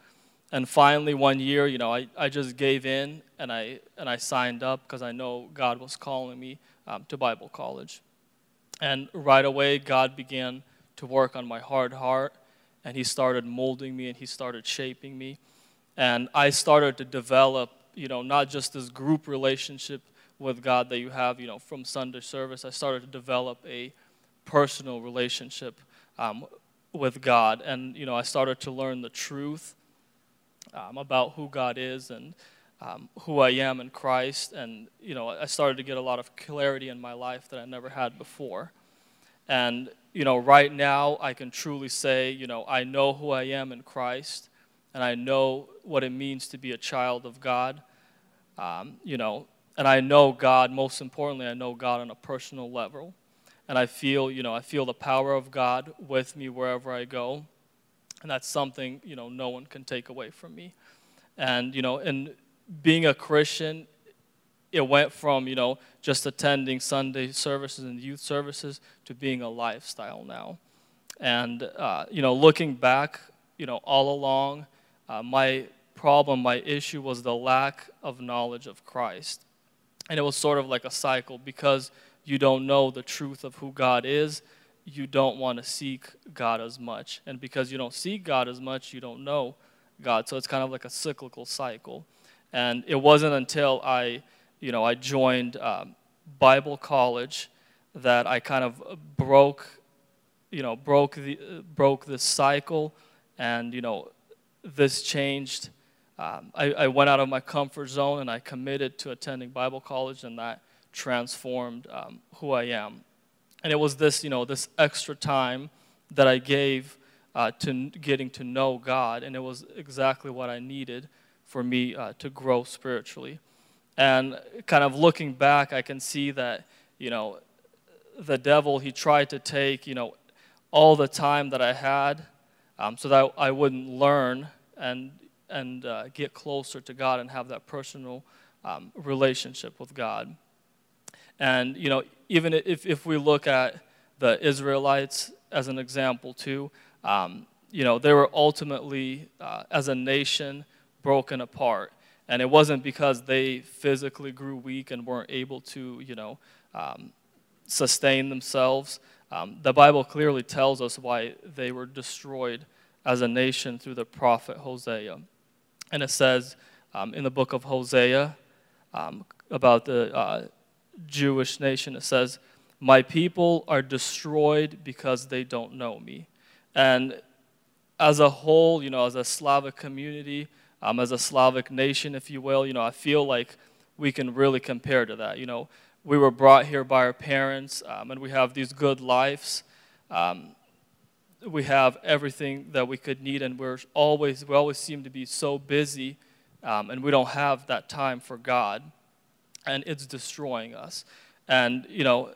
Speaker 5: And finally, one year, you know, I, I just gave in and I, and I signed up because I know God was calling me um, to Bible college. And right away, God began to work on my hard heart, and He started molding me and He started shaping me. And I started to develop, you know, not just this group relationship with God that you have, you know, from Sunday service. I started to develop a personal relationship um, with God. And, you know, I started to learn the truth um, about who God is and um, who I am in Christ. And, you know, I started to get a lot of clarity in my life that I never had before. And, you know, right now I can truly say, you know, I know who I am in Christ and I know what it means to be a child of God. Um, you know, and I know God, most importantly, I know God on a personal level and I feel, you know, I feel the power of God with me wherever I go. And that's something, you know, no one can take away from me. And, you know, and being a Christian, it went from, you know, just attending Sunday services and youth services to being a lifestyle now. And, uh, you know, looking back, you know, all along, uh, my problem, my issue was the lack of knowledge of Christ. And it was sort of like a cycle because you don't know the truth of who God is, you don't want to seek God as much. And because you don't seek God as much, you don't know God. So it's kind of like a cyclical cycle. And it wasn't until I, you know, I joined um, Bible college that I kind of broke, you know, broke the uh, broke this cycle, and you know, this changed. Um, I, I went out of my comfort zone and I committed to attending Bible college, and that transformed um, who I am. And it was this, you know, this extra time that I gave uh, to getting to know God, and it was exactly what I needed for me uh, to grow spiritually. And kind of looking back, I can see that, you know, the devil, he tried to take, you know, all the time that I had um, so that I wouldn't learn and, and uh, get closer to God and have that personal um, relationship with God. And, you know, even if, if we look at the Israelites as an example, too, um, you know, they were ultimately, uh, as a nation, broken apart. And it wasn't because they physically grew weak and weren't able to, you know, um, sustain themselves. Um, the Bible clearly tells us why they were destroyed as a nation through the prophet Hosea. And it says um, in the book of Hosea, um, about the uh, Jewish nation. It says, My people are destroyed because they don't know me. And as a whole, you know, as a Slavic community, um, as a Slavic nation, if you will, you know, I feel like we can really compare to that. You know, we were brought here by our parents, um, and we have these good lives. Um, we have everything that we could need, and we're always we always seem to be so busy, um, and we don't have that time for God, and it's destroying us. And you know,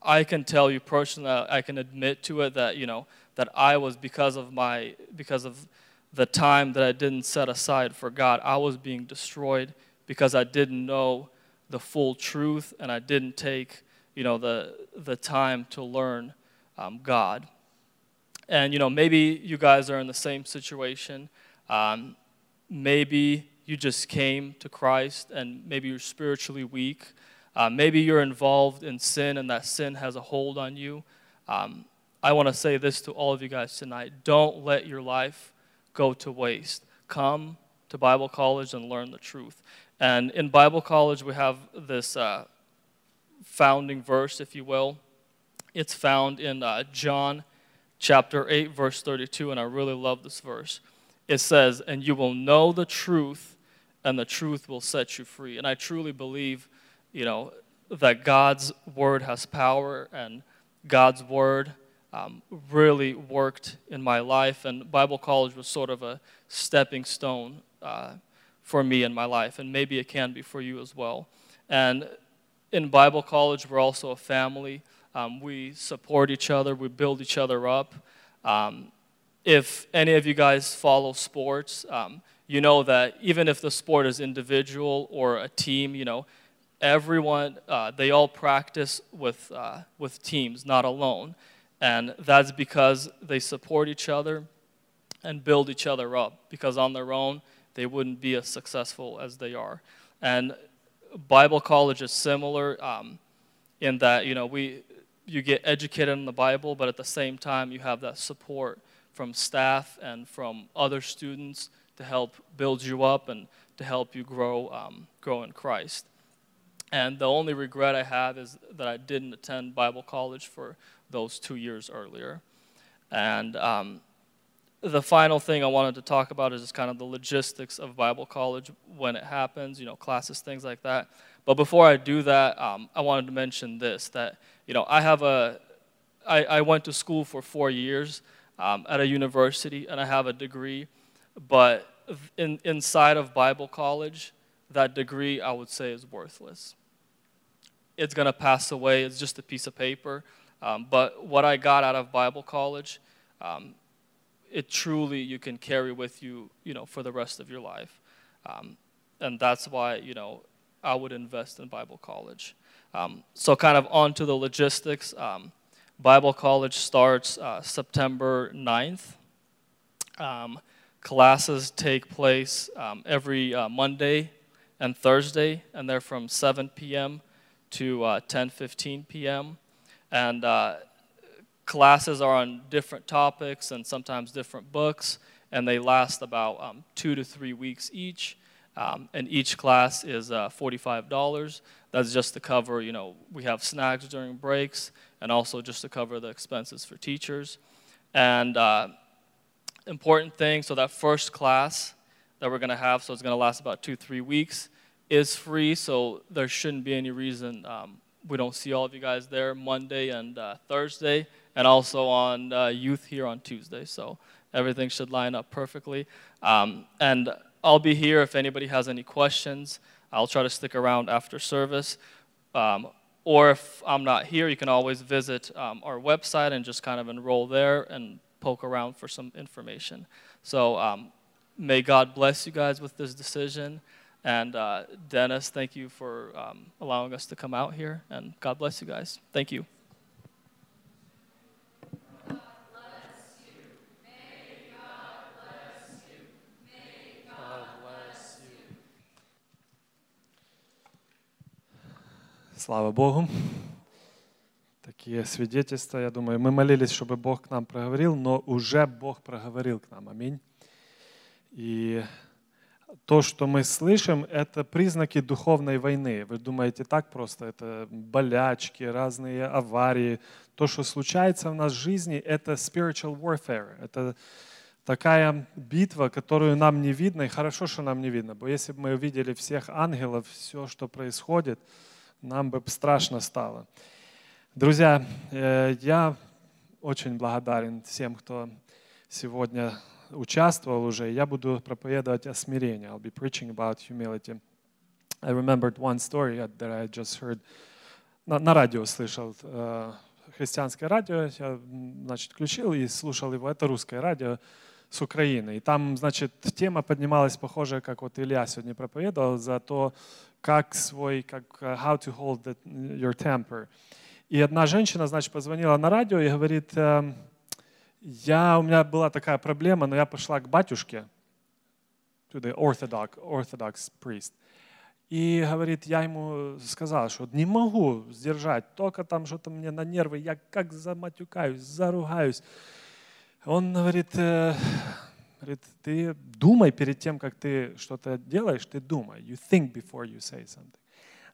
Speaker 5: I can tell you personally, I can admit to it that you know that I was because of my because of the time that I didn't set aside for God, I was being destroyed because I didn't know the full truth and I didn't take you know the the time to learn um, God. And you know maybe you guys are in the same situation. Um, maybe you just came to Christ and maybe you're spiritually weak. Uh, maybe you're involved in sin and that sin has a hold on you. Um, I want to say this to all of you guys tonight. Don't let your life go to waste. Come to Bible college and learn the truth. And in Bible college, we have this uh, founding verse, if you will. It's found in uh, John chapter 8, verse 32, and I really love this verse. It says, And you will know the truth, and the truth will set you free. And I truly believe, you know, that God's word has power, and God's word um, really worked in my life. And Bible college was sort of a stepping stone uh, for me in my life, and maybe it can be for you as well. And in Bible college, we're also a family. Um, we support each other, we build each other up. Um, if any of you guys follow sports, um, you know that even if the sport is individual or a team, you know, everyone, uh, they all practice with, uh, with teams, not alone. And that's because they support each other and build each other up, because on their own, they wouldn't be as successful as they are. And Bible college is similar um, in that, you know, we, you get educated in the Bible, but at the same time, you have that support from staff and from other students to help build you up and to help you grow, um, grow in Christ. And the only regret I have is that I didn't attend Bible college for those two years earlier. And um, the final thing I wanted to talk about is just kind of the logistics of Bible college when it happens, you know, classes, things like that. But before I do that, um, I wanted to mention this that, you know, I have a, I, I went to school for four years um, at a university and I have a degree, but in, inside of Bible college, that degree I would say is worthless. It's going to pass away, it's just a piece of paper. Um, but what I got out of Bible college, um, it truly you can carry with you, you know, for the rest of your life. Um, and that's why, you know, I would invest in Bible college. Um, so kind of on to the logistics. Um, Bible college starts uh, September 9th. Um, classes take place every uh, Monday and Thursday, and they're from 7 p.m. to uh, 10:15 p.m. And uh, classes are on different topics and sometimes different books, and they last about um, two to three weeks each. Um, and each class is uh, $45. That's just to cover, you know, we have snacks during breaks and also just to cover the expenses for teachers. And uh, important thing, so that first class that we're going to have, so it's going to last about two, three weeks, is free, so there shouldn't be any reason um, we don't see all of you guys there Monday and uh, Thursday and also on uh, youth here on Tuesday. So everything should line up perfectly. Um, and I'll be here if anybody has any questions. I'll try to stick around after service. Um, or if I'm not here, you can always visit um, our website and just kind of enroll there and poke around for some information. So um, may God bless you guys with this decision. And uh, Dennis, thank you for um, allowing us to come out here. And God bless you guys. Thank you.
Speaker 6: Слава Богу. Такие свидетельства, я думаю, мы молились, чтобы Бог к нам проговорил, но уже Бог проговорил к нам. Аминь. И то, что мы слышим, это признаки духовной войны. Вы думаете, так просто? Это болячки, разные аварии. То, что случается в в жизни, это spiritual warfare. Это такая битва, которую нам не видно, и хорошо, что нам не видно. Бо если бы мы увидели всех ангелов, все, что происходит, нам бы страшно стало. Друзья, э, я очень благодарен всем, кто сегодня участвовал уже. Я буду проповедовать о смирении. I'll be preaching about humility. I remembered one story that I just heard. На, на радио слышал, э, христианское радио. Я, значит, включил и слушал его. Это русское радио с Украины. И там, значит, тема поднималась похожая, как вот Илья сегодня проповедовал, за то, как свой, как э, how to hold the, your temper. И одна женщина, значит, позвонила на радио и говорит, эм, я, у меня была такая проблема, но я пошла к батюшке, to the orthodox, orthodox priest. И говорит, я ему сказал, что не могу сдержать, только там что-то мне на нервы, я как заматюкаюсь, заругаюсь. Он говорит, э, говорит, ты думай перед тем, как ты что-то делаешь, ты думай. You think before you say something.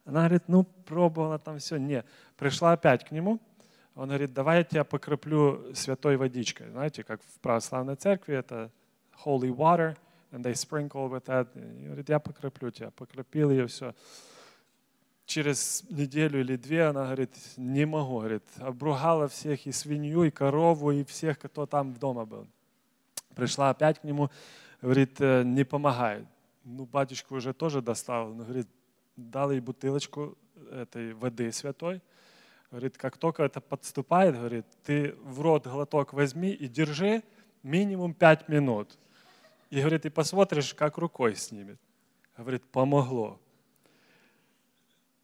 Speaker 6: Она говорит, ну, пробовала там все. Нет. Пришла опять к нему, он говорит, давай я тебя покроплю святой водичкой. Знаете, как в православной церкви это holy water, and they sprinkle with that. И говорит, я покроплю тебя. Покропил ее, все. Через неделю или две она говорит, не могу, говорит, обругала всех, и свинью, и корову, и всех, кто там дома был. Пришла опять к нему, говорит, «Э, не помогает. Ну, батюшка уже тоже достал, но, говорит, дал ей бутылочку этой воды святой, Говорит, как только это подступает, говорит, ты в рот глоток возьми и держи минимум 5 минут. И говорит, и посмотришь, как рукой снимет. Говорит, помогло.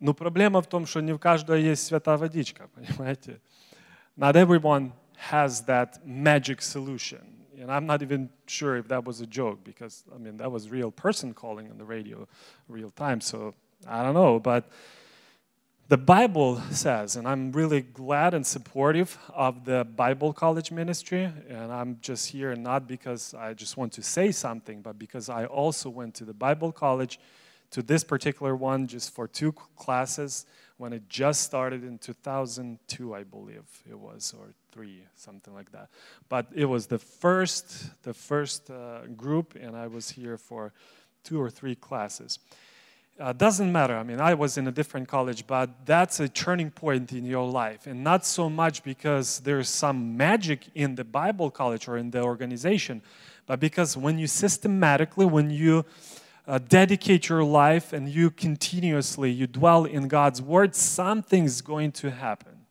Speaker 6: Но проблема в том, что не в каждой есть святая водичка, понимаете? Not everyone has that magic solution. And I'm not even sure if that was a joke because, I mean, that was real person calling on the radio, real time. So I don't know. But the Bible says, and I'm really glad and supportive of the Bible college ministry, and I'm just here not because I just want to say something, but because I also went to the Bible college, to this particular one, just for two classes when it just started in 2002, I believe it was, or three, something like that. But it was the first, the first uh, group, and I was here for two or three classes. Uh, doesn't matter. I mean, I was in a different college, but that's a turning point in your life. And not so much because there's some magic in the Bible college or in the organization, but because when you systematically, when you uh, dedicate your life and you continuously, you dwell in God's word, something's going to happen.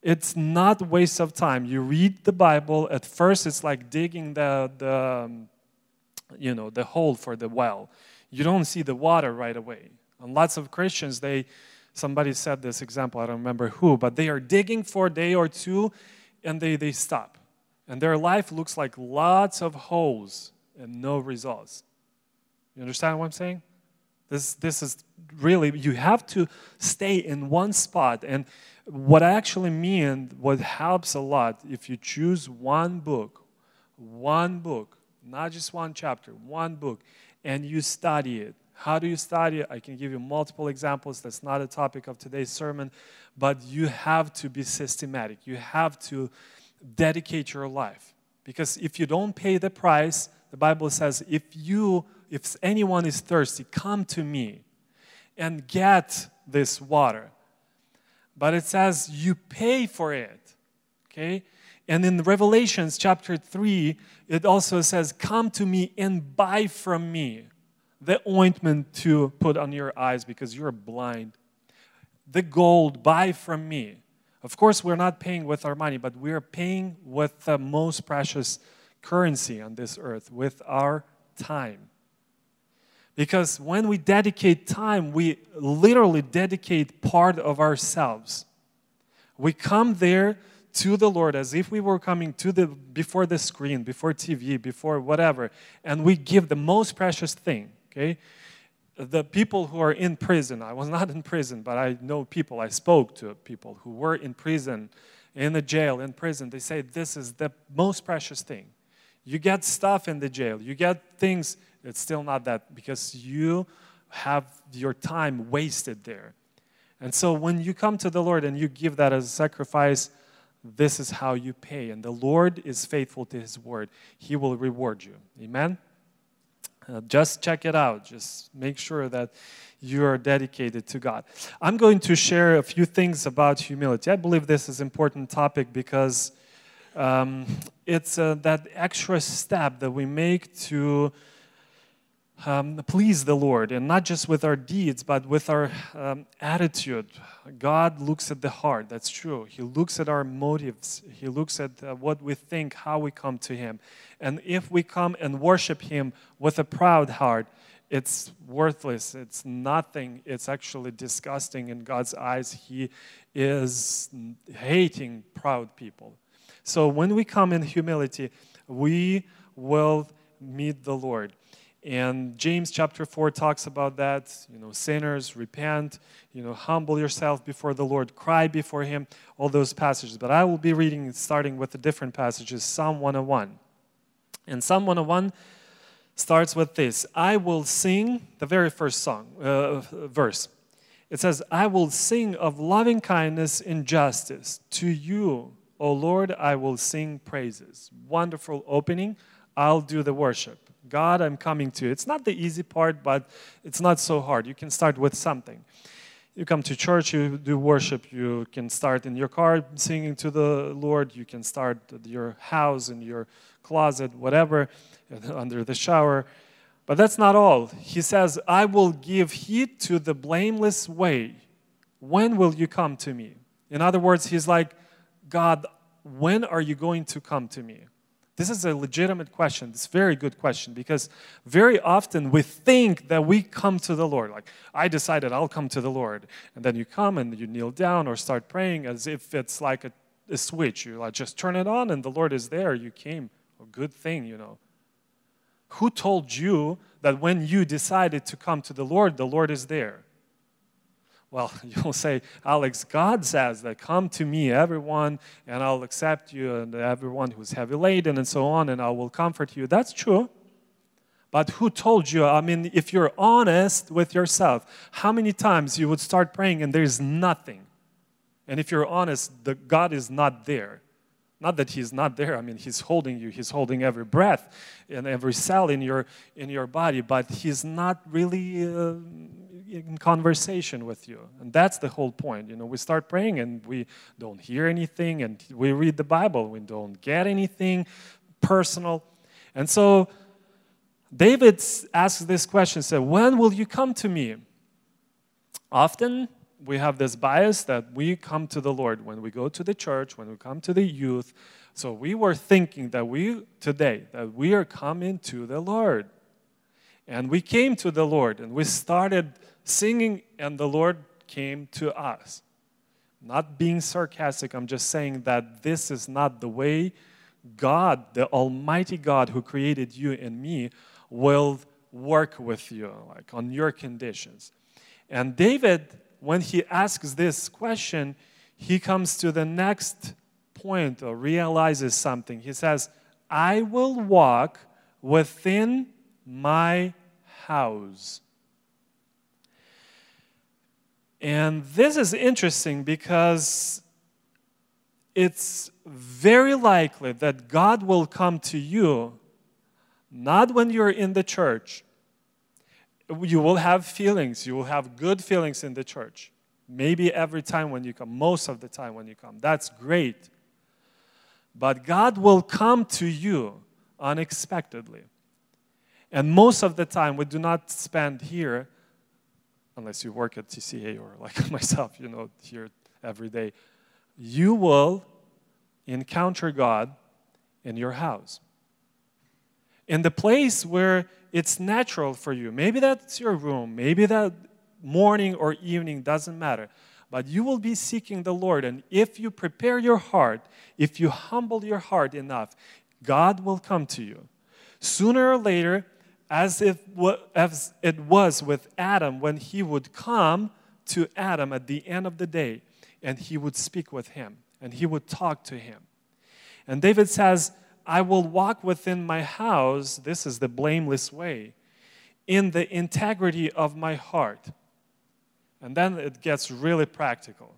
Speaker 6: It's not waste of time. You read the Bible, at first it's like digging the, the um, you know, the hole for the well you don't see the water right away. And lots of Christians, they, somebody said this example, I don't remember who, but they are digging for a day or two and they, they stop. And their life looks like lots of holes and no results. You understand what I'm saying? This, this is really, you have to stay in one spot. And what I actually mean, what helps a lot, if you choose one book, one book, not just one chapter, one book, and you study it. How do you study it? I can give you multiple examples. That's not a topic of today's sermon, but you have to be systematic. You have to dedicate your life. Because if you don't pay the price, the Bible says, if you, if anyone is thirsty, come to me and get this water. But it says you pay for it. Okay? And in Revelations chapter 3, it also says, Come to me and buy from me the ointment to put on your eyes because you're blind. The gold, buy from me. Of course, we're not paying with our money, but we're paying with the most precious currency on this earth, with our time. Because when we dedicate time, we literally dedicate part of ourselves. We come there to the Lord as if we were coming to the before the screen, before TV, before whatever, and we give the most precious thing, okay? The people who are in prison, I was not in prison, but I know people, I spoke to people who were in prison, in the jail, in prison. They say this is the most precious thing. You get stuff in the jail, you get things, it's still not that because you have your time wasted there. And so when you come to the Lord and you give that as a sacrifice, this is how you pay. And the Lord is faithful to his word, he will reward you. Amen? Uh, just check it out. Just make sure that you are dedicated to God. I'm going to share a few things about humility. I believe this is an important topic because um, it's uh, that extra step that we make to um, please the Lord, and not just with our deeds, but with our um, attitude. God looks at the heart, that's true. He looks at our motives, He looks at uh, what we think, how we come to Him. And if we come and worship Him with a proud heart, it's worthless, it's nothing, it's actually disgusting in God's eyes. He is hating proud people. So when we come in humility, we will meet the Lord. And James chapter 4 talks about that. You know, sinners, repent, you know, humble yourself before the Lord, cry before Him, all those passages. But I will be reading, starting with the different passages, Psalm 101. And Psalm 101 starts with this I will sing, the very first song, uh, verse. It says, I will sing of loving kindness and justice. To you, O Lord, I will sing praises. Wonderful opening. I'll do the worship. God, I'm coming to you. It's not the easy part, but it's not so hard. You can start with something. You come to church, you do worship. You can start in your car singing to the Lord. You can start your house, in your closet, whatever, under the shower. But that's not all. He says, I will give heed to the blameless way. When will you come to me? In other words, he's like, God, when are you going to come to me? This is a legitimate question. It's a very good question because very often we think that we come to the Lord. Like, I decided I'll come to the Lord. And then you come and you kneel down or start praying as if it's like a, a switch. You like just turn it on and the Lord is there. You came. A good thing, you know. Who told you that when you decided to come to the Lord, the Lord is there? Well, you'll say, Alex, God says that come to me, everyone, and I'll accept you, and everyone who's heavy laden, and so on, and I will comfort you. That's true. But who told you? I mean, if you're honest with yourself, how many times you would start praying and there's nothing? And if you're honest, the God is not there. Not that He's not there. I mean, He's holding you. He's holding every breath and every cell in your in your body. But He's not really uh, in conversation with you. And that's the whole point. You know, we start praying and we don't hear anything, and we read the Bible, we don't get anything personal. And so David asks this question, said, When will you come to me? Often we have this bias that we come to the Lord when we go to the church, when we come to the youth. So we were thinking that we today that we are coming to the Lord. And we came to the Lord and we started singing, and the Lord came to us. Not being sarcastic, I'm just saying that this is not the way God, the Almighty God who created you and me, will work with you, like on your conditions. And David, when he asks this question, he comes to the next point or realizes something. He says, I will walk within my house. And this is interesting because it's very likely that God will come to you not when you're in the church. You will have feelings, you will have good feelings in the church. Maybe every time when you come, most of the time when you come. That's great. But God will come to you unexpectedly. And most of the time, we do not spend here unless you work at TCA or like myself, you know, here every day, you will encounter God in your house. In the place where it's natural for you. Maybe that's your room, maybe that morning or evening doesn't matter. But you will be seeking the Lord. And if you prepare your heart, if you humble your heart enough, God will come to you. Sooner or later, as, if, as it was with Adam when he would come to Adam at the end of the day and he would speak with him and he would talk to him. And David says, I will walk within my house, this is the blameless way, in the integrity of my heart. And then it gets really practical.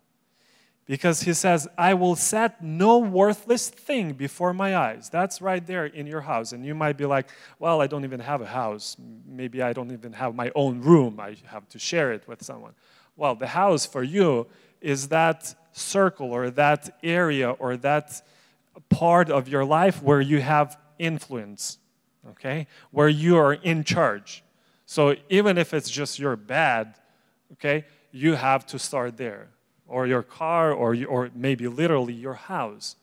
Speaker 6: Because he says, I will set no worthless thing before my eyes. That's right there in your house. And you might be like, well, I don't even have a house. Maybe I don't even have my own room. I have to share it with someone. Well, the house for you is that circle or that area or that part of your life where you have influence, okay? Where you are in charge. So even if it's just your bed, okay, you have to start there. Or your car, or, or maybe literally your house.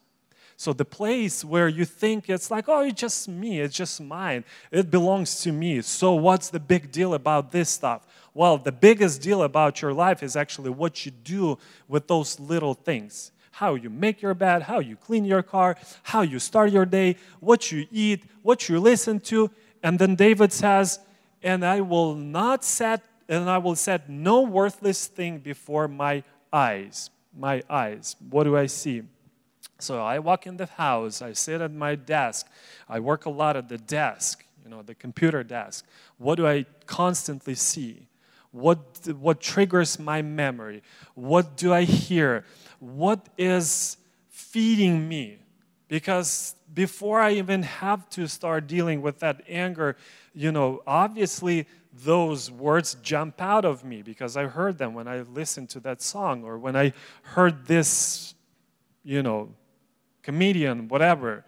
Speaker 6: So the place where you think it's like, oh, it's just me, it's just mine, it belongs to me. So what's the big deal about this stuff? Well, the biggest deal about your life is actually what you do with those little things. How you make your bed, how you clean your car, how you start your day, what you eat, what you listen to. And then David says, and I will not set and I will set no worthless thing before my eyes. My eyes. What do I see? So I walk in the house, I sit at my desk, I work a lot at the desk, you know, the computer desk. What do I constantly see? What, what triggers my memory? What do I hear? What is feeding me? Because before I even have to start dealing with that anger, you know, obviously those words jump out of me because I heard them when I listened to that song or when I heard this, you know, comedian, whatever.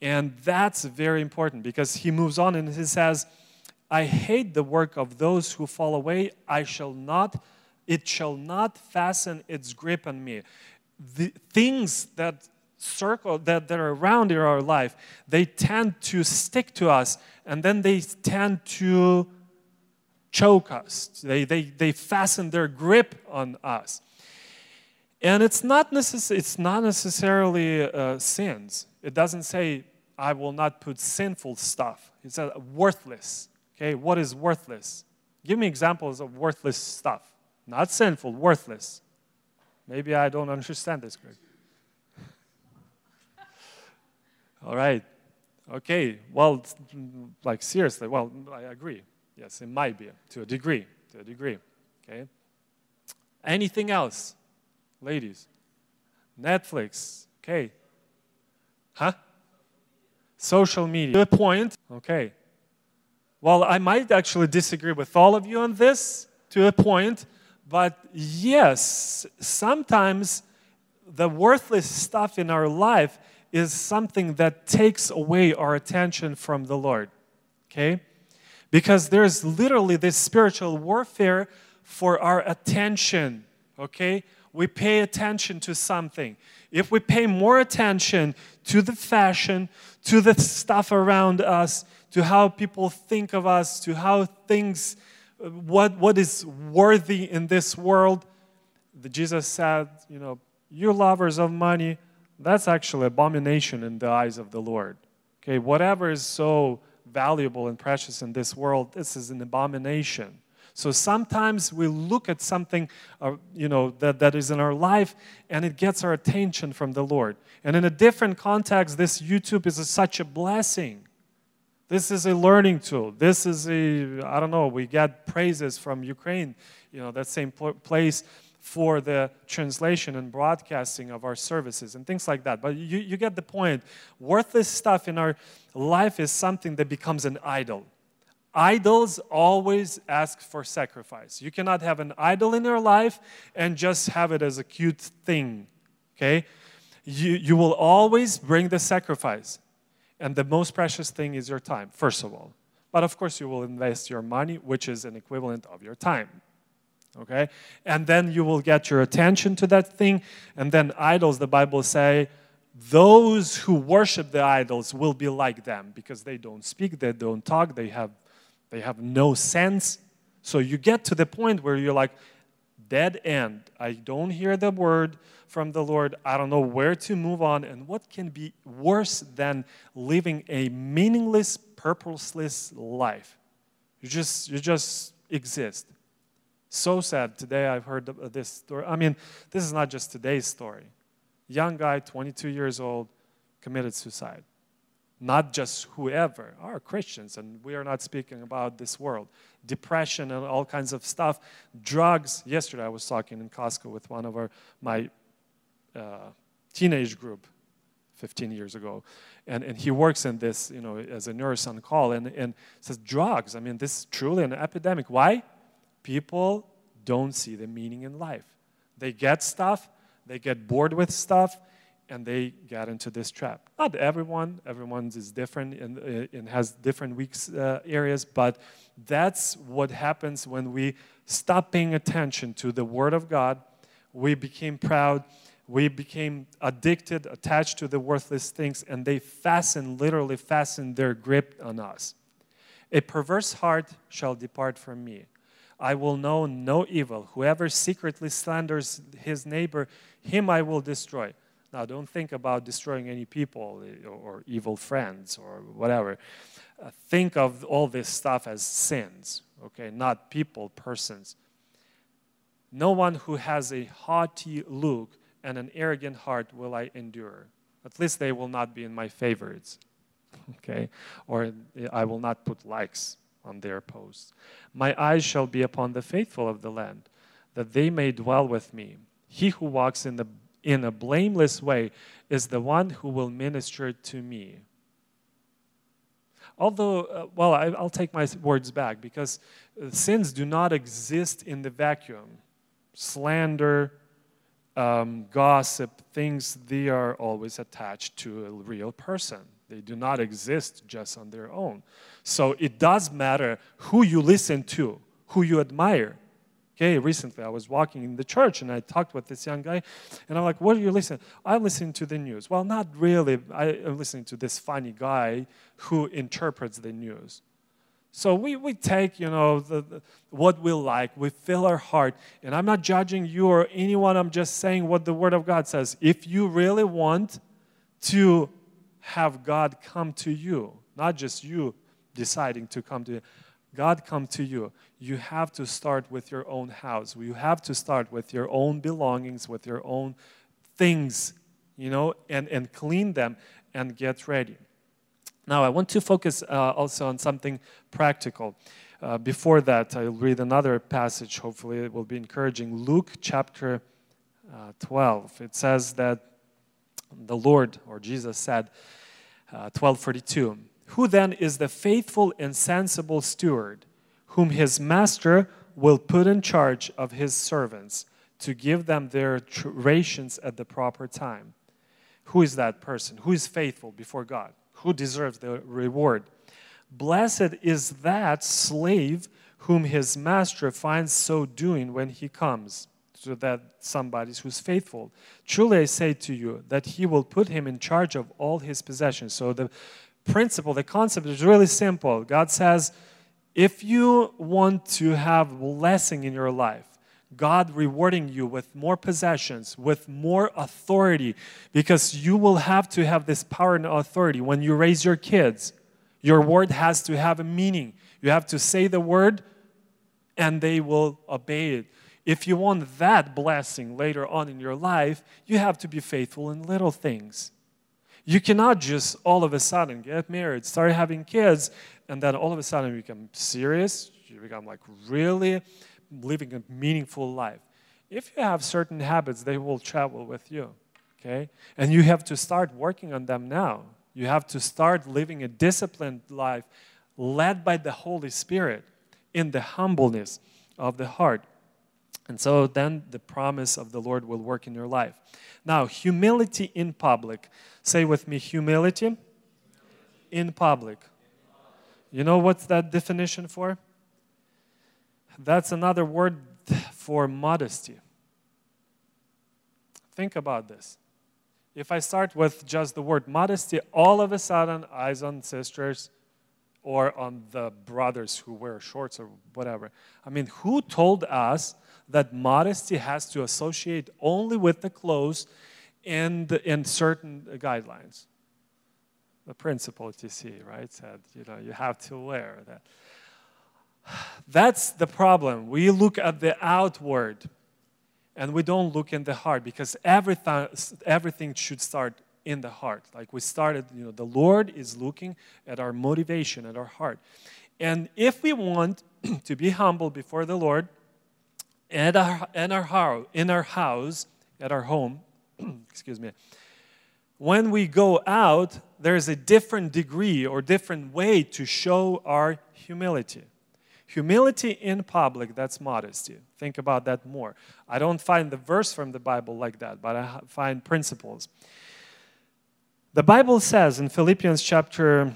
Speaker 6: And that's very important because he moves on and he says, I hate the work of those who fall away. I shall not, it shall not fasten its grip on me. The things that circle that, that are around in our life, they tend to stick to us and then they tend to choke us. They, they, they fasten their grip on us. And it's not, necess- it's not necessarily uh, sins. It doesn't say, I will not put sinful stuff. It says worthless. Okay, what is worthless? Give me examples of worthless stuff. Not sinful, worthless. Maybe I don't understand this Greg. All right. Okay. Well, like seriously, well, I agree. Yes, it might be to a degree. To a degree. Okay. Anything else, ladies? Netflix. Okay. Huh? Social media. Good point. Okay. Well, I might actually disagree with all of you on this to a point, but yes, sometimes the worthless stuff in our life is something that takes away our attention from the Lord. Okay? Because there's literally this spiritual warfare for our attention. Okay? We pay attention to something. If we pay more attention to the fashion, to the stuff around us, to how people think of us, to how things, what, what is worthy in this world, the Jesus said, you know, you lovers of money, that's actually abomination in the eyes of the Lord. Okay, whatever is so valuable and precious in this world, this is an abomination. So sometimes we look at something, uh, you know, that, that is in our life, and it gets our attention from the Lord. And in a different context, this YouTube is a, such a blessing. This is a learning tool. This is a, I don't know, we get praises from Ukraine, you know, that same place for the translation and broadcasting of our services and things like that. But you, you get the point. Worthless stuff in our life is something that becomes an idol. Idols always ask for sacrifice. You cannot have an idol in your life and just have it as a cute thing. Okay? You, you will always bring the sacrifice. And the most precious thing is your time, first of all. But of course, you will invest your money, which is an equivalent of your time okay? And then you will get your attention to that thing. And then idols the bible say those who worship the idols will be like them because they don't speak they don't talk they have they have no sense. So you get to the point where you're like dead end i don't hear the word from the lord i don't know where to move on and what can be worse than living a meaningless purposeless life you just you just exist so sad. Today I've heard this story. I mean, this is not just today's story. Young guy, 22 years old, committed suicide. Not just whoever, are Christians, and we are not speaking about this world. Depression and all kinds of stuff. Drugs. Yesterday I was talking in Costco with one of our, my uh, teenage group 15 years ago. And, and he works in this, you know, as a nurse on call and, and says, drugs, I mean, this is truly an epidemic. Why? People don't see the meaning in life. They get stuff, they get bored with stuff, and they get into this trap. Not everyone, everyone's is different and, uh, and has different weak uh, areas, but that's what happens when we stop paying attention to the Word of God. We became proud, we became addicted, attached to the worthless things, and they fasten, literally fasten their grip on us. A perverse heart shall depart from me. I will know no evil. Whoever secretly slanders his neighbor, him I will destroy. Now, don't think about destroying any people eh, or evil friends or whatever. Uh, think of all this stuff as sins, okay? Not people, persons. No one who has a haughty look and an arrogant heart will I endure. At least they will not be in my favorites, okay? Or I will not put likes on their posts. My eyes shall be upon the faithful of the land, that they may dwell with me. He who walks in the in a blameless way is the one who will minister to me. Although, uh, well, I, will take my words back because uh, sins do not exist in the vacuum. Slander, um, gossip, things, they are always attached to a real person. They do not exist just on their own. So it does matter who you listen to, who you admire. Okay, recently I was walking in the church and I talked with this young guy, and I'm like, What are you listening? I'm listening to the news. Well, not really. I, am listening to this funny guy who interprets the news. So we, we take, you know, the, the, what we like, we fill our heart. And I'm not judging you or anyone, I'm just saying what the Word of God says. If you really want to have God come to you, not just you deciding to come to God come to you, you have to start with your own house. You have to start with your own belongings, with your own things, you know, and, and clean them and get ready. Now, I want to focus uh, also on something practical. Uh, before that, I'll read another passage. Hopefully, it will be encouraging. Luke chapter uh, 12. It says that the Lord, or Jesus said, 1242, uh, Who then is the faithful and sensible steward? Whom his master will put in charge of his servants to give them their rations at the proper time. Who is that person? Who is faithful before God? Who deserves the reward? Blessed is that slave whom his master finds so doing when he comes. So that somebody who's faithful. Truly I say to you that he will put him in charge of all his possessions. So the principle, the concept is really simple. God says, if you want to have blessing in your life, God rewarding you with more possessions, with more authority, because you will have to have this power and authority when you raise your kids. Your word has to have a meaning. You have to say the word, and they will obey it. If you want that blessing later on in your life, you have to be faithful in little things. You cannot just all of a sudden get married, start having kids, and then all of a sudden you become serious, you become like really living a meaningful life. If you have certain habits, they will travel with you, okay? And you have to start working on them now. You have to start living a disciplined life led by the Holy Spirit in the humbleness of the heart. And so then the promise of the Lord will work in your life. Now, humility in public. Say with me, humility in public. You know what's that definition for? That's another word for modesty. Think about this. If I start with just the word modesty, all of a sudden, eyes on sisters or on the brothers who wear shorts or whatever. I mean, who told us that modesty has to associate only with the clothes and, and certain guidelines? The principal TC, right, said, you know, you have to wear that. That's the problem. We look at the outward and we don't look in the heart because everything, everything should start in the heart. Like we started, you know, the Lord is looking at our motivation, at our heart. And if we want to be humble before the Lord, at our, at our house, in our house, at our home, excuse me, when we go out, there's a different degree or different way to show our humility. Humility in public, that's modesty. Think about that more. I don't find the verse from the Bible like that, but I find principles. The Bible says in Philippians chapter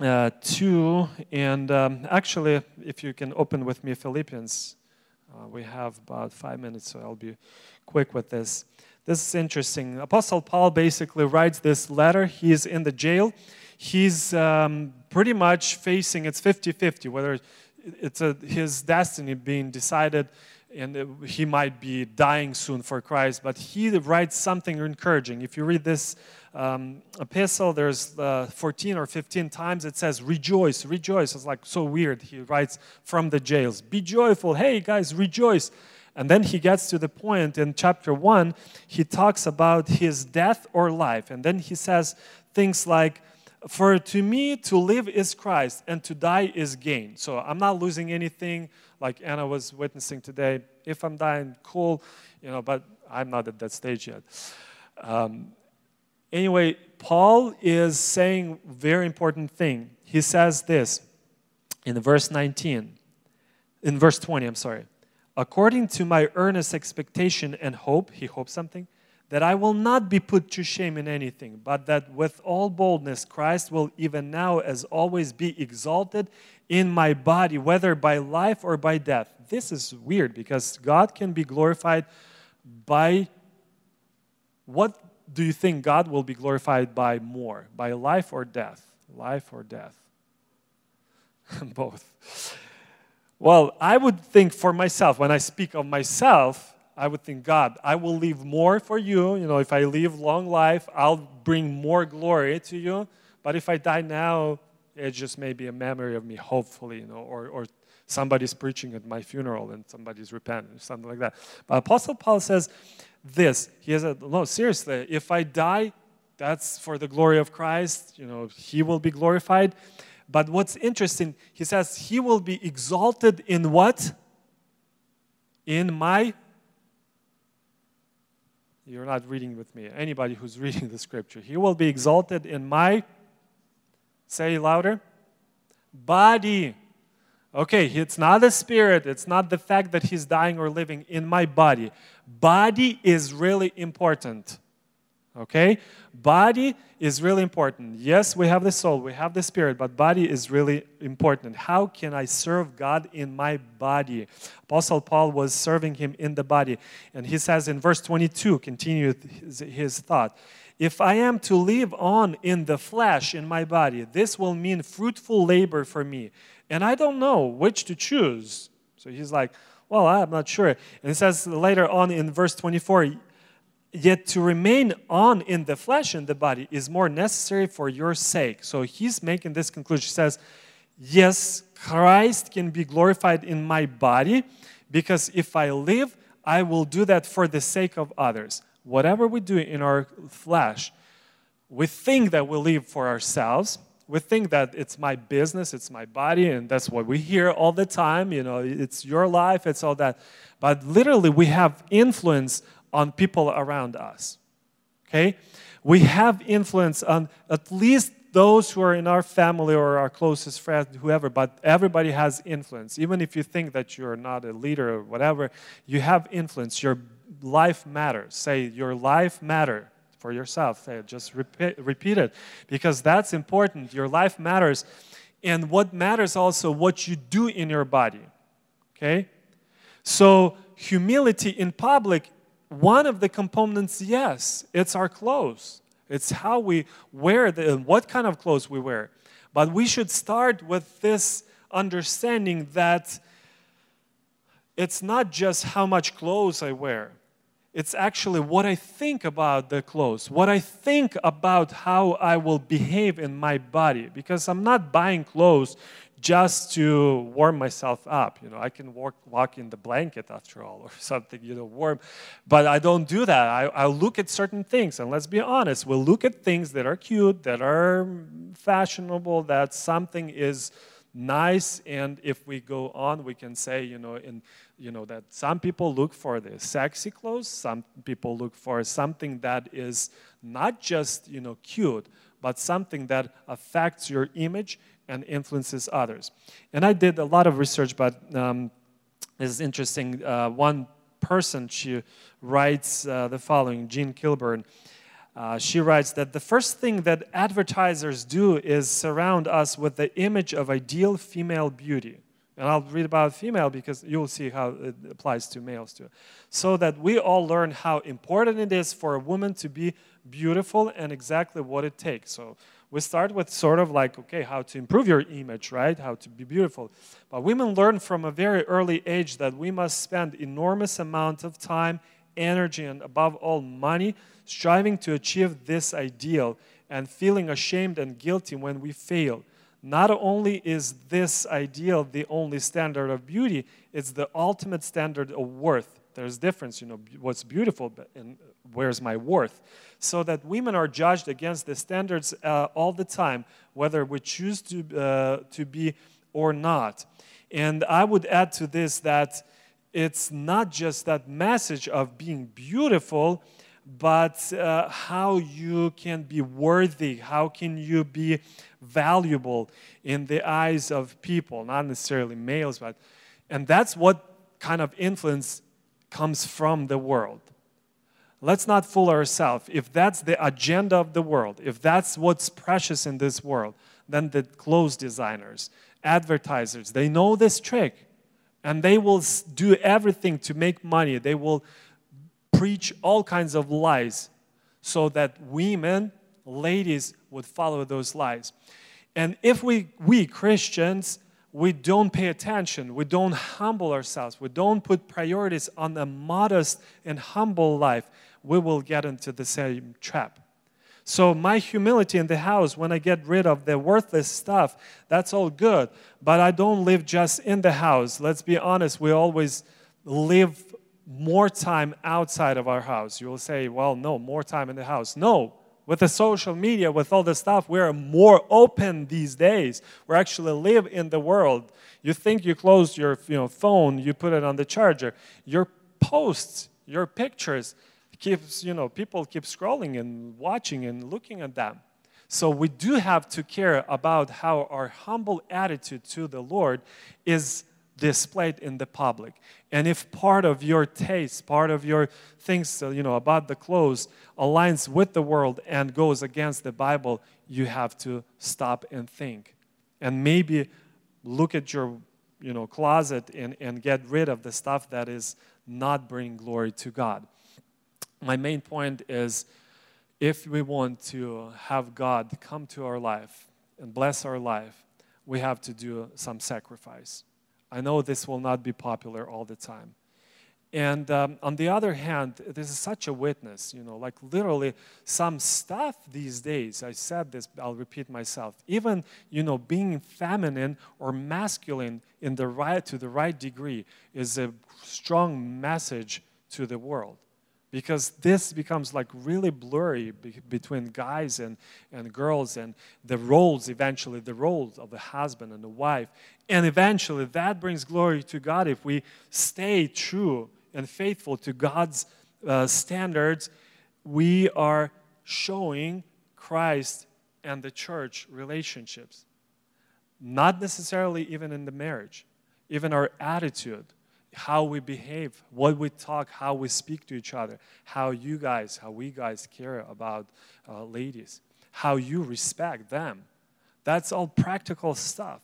Speaker 6: uh, 2, and um, actually, if you can open with me Philippians, uh, we have about five minutes, so I'll be quick with this. This is interesting. Apostle Paul basically writes this letter. He's in the jail. He's um, pretty much facing it's 50 50, whether it's a, his destiny being decided and he might be dying soon for Christ, but he writes something encouraging. If you read this um, epistle, there's uh, 14 or 15 times it says, Rejoice, rejoice. It's like so weird. He writes from the jails, Be joyful. Hey, guys, rejoice. And then he gets to the point in chapter 1, he talks about his death or life. And then he says things like, For to me to live is Christ, and to die is gain. So I'm not losing anything, like Anna was witnessing today. If I'm dying, cool, you know, but I'm not at that stage yet. Um, anyway, Paul is saying very important thing. He says this in verse 19, in verse 20, I'm sorry according to my earnest expectation and hope, he hopes something, that I will not be put to shame in anything, but that with all boldness Christ will even now, as always, be exalted in my body, whether by life or by death. This is weird because God can be glorified by what do you think God will be glorified by more? By life or death? Life or death? Both. Well, I would think for myself, when I speak of myself, I would think, God, I will leave more for you. You know, if I live long life, I'll bring more glory to you. But if I die now, it just may be a memory of me, hopefully, you know, or, or somebody's preaching at my funeral and somebody's repenting, something like that. But Apostle Paul says this. He has a no, seriously, if I die, that's for the glory of Christ, you know, he will be glorified. But what's interesting, he says, He will be exalted in what? In my. You're not reading with me. Anybody who's reading the scripture. He will be exalted in my. Say louder. Body. Okay, it's not the spirit, it's not the fact that he's dying or living in my body. Body is really important. Okay? Body is really important. Yes, we have the soul, we have the spirit, but body is really important. How can I serve God in my body? Apostle Paul was serving him in the body. And he says in verse 22, continue his, his thought. If I am to live on in the flesh in my body, this will mean fruitful labor for me. And I don't know which to choose. So he's like, well, I'm not sure. And he says later on in verse 24, Yet to remain on in the flesh in the body is more necessary for your sake. So he's making this conclusion. He says, Yes, Christ can be glorified in my body because if I live, I will do that for the sake of others. Whatever we do in our flesh, we think that we live for ourselves. We think that it's my business, it's my body, and that's what we hear all the time. You know, it's your life, it's all that. But literally, we have influence on people around us. Okay? We have influence on at least those who are in our family or our closest friends, whoever, but everybody has influence. Even if you think that you're not a leader or whatever, you have influence. Your life matters. Say, your life matter for yourself. Say just repeat, repeat it because that's important. Your life matters. And what matters also, what you do in your body. Okay? So, humility in public one of the components, yes, it's our clothes. It's how we wear the what kind of clothes we wear. But we should start with this understanding that it's not just how much clothes I wear. It's actually what I think about the clothes, what I think about how I will behave in my body. Because I'm not buying clothes just to warm myself up. You know, I can walk, walk in the blanket after all, or something, you know, warm. But I don't do that. I, I look at certain things, and let's be honest, we'll look at things that are cute, that are fashionable, that something is nice and if we go on we can say you know in you know that some people look for the sexy clothes some people look for something that is not just you know cute but something that affects your image and influences others and i did a lot of research but um, is interesting uh, one person she writes uh, the following Jean Kilbourne uh, she writes that the first thing that advertisers do is surround us with the image of ideal female beauty. And I'll read about female because you'll see how it applies to males too. So that we all learn how important it is for a woman to be beautiful and exactly what it takes. So we start with sort of like, okay, how to improve your image, right? How to be beautiful. But women learn from a very early age that we must spend enormous amount of time, energy, and above all, money striving to achieve this ideal and feeling ashamed and guilty when we fail. Not only is this ideal the only standard of beauty, it's the ultimate standard of worth. There's difference, you know, what's beautiful and where's my worth. So that women are judged against the standards uh, all the time, whether we choose to, uh, to be or not. And I would add to this that it's not just that message of being beautiful, but uh, how you can be worthy, how can you be valuable in the eyes of people, not necessarily males, but and that's what kind of influence comes from the world. Let's not fool ourselves. If that's the agenda of the world, if that's what's precious in this world, then the clothes designers, advertisers, they know this trick and they will do everything to make money. They will preach all kinds of lies so that women, ladies, would follow those lies. And if we, we Christians, we don't pay attention, we don't humble ourselves, we don't put priorities on a modest and humble life, we will get into the same trap. So, my humility in the house, when I get rid of the worthless stuff, that's all good. But I don't live just in the house. Let's be honest, we always live more time outside of our house. You will say, well, no, more time in the house. No, with the social media, with all the stuff, we're more open these days. We actually live in the world. You think you close your you know, phone, you put it on the charger. Your posts, your pictures, keeps, you know, people keep scrolling and watching and looking at them. So we do have to care about how our humble attitude to the Lord is displayed in the public. And if part of your taste, part of your things, uh, you know, about the clothes aligns with the world and goes against the Bible, you have to stop and think. And maybe look at your, you know, closet and, and get rid of the stuff that is not bringing glory to God. My main point is if we want to have God come to our life and bless our life, we have to do some sacrifice. I know this will not be popular all the time. And um, on the other hand, this is such a witness, you know, like literally some stuff these days, I said this, I'll repeat myself, even, you know, being feminine or masculine in the right, to the right degree is a strong message to the world because this becomes like really blurry be- between guys and, and girls and the roles eventually the roles of the husband and the wife. And eventually that brings glory to god if we stay true and faithful to god's uh, standards. We are showing christ and the church relationships. Not necessarily even in the marriage even our attitude how we behave, what we talk, how we speak to each other, how you guys, how we guys care about uh, ladies, how you respect them. That's all practical stuff.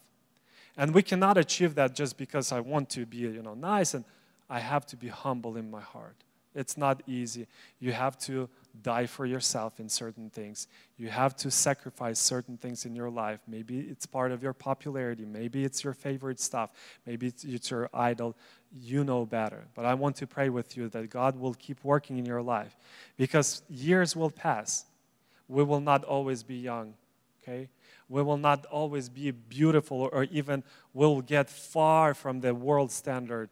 Speaker 6: And we cannot achieve that just because I want to be, you know, nice and I have to be humble in my heart. It's not easy. You have to die for yourself in certain things. You have to sacrifice certain things in your life. Maybe it's part of your popularity. Maybe it's your favorite stuff. Maybe it's, it's your idol. You know better. But I want to pray with you that God will keep working in your life because years will pass. We will not always be young, okay? We will not always be beautiful or even we'll get far from the world standard.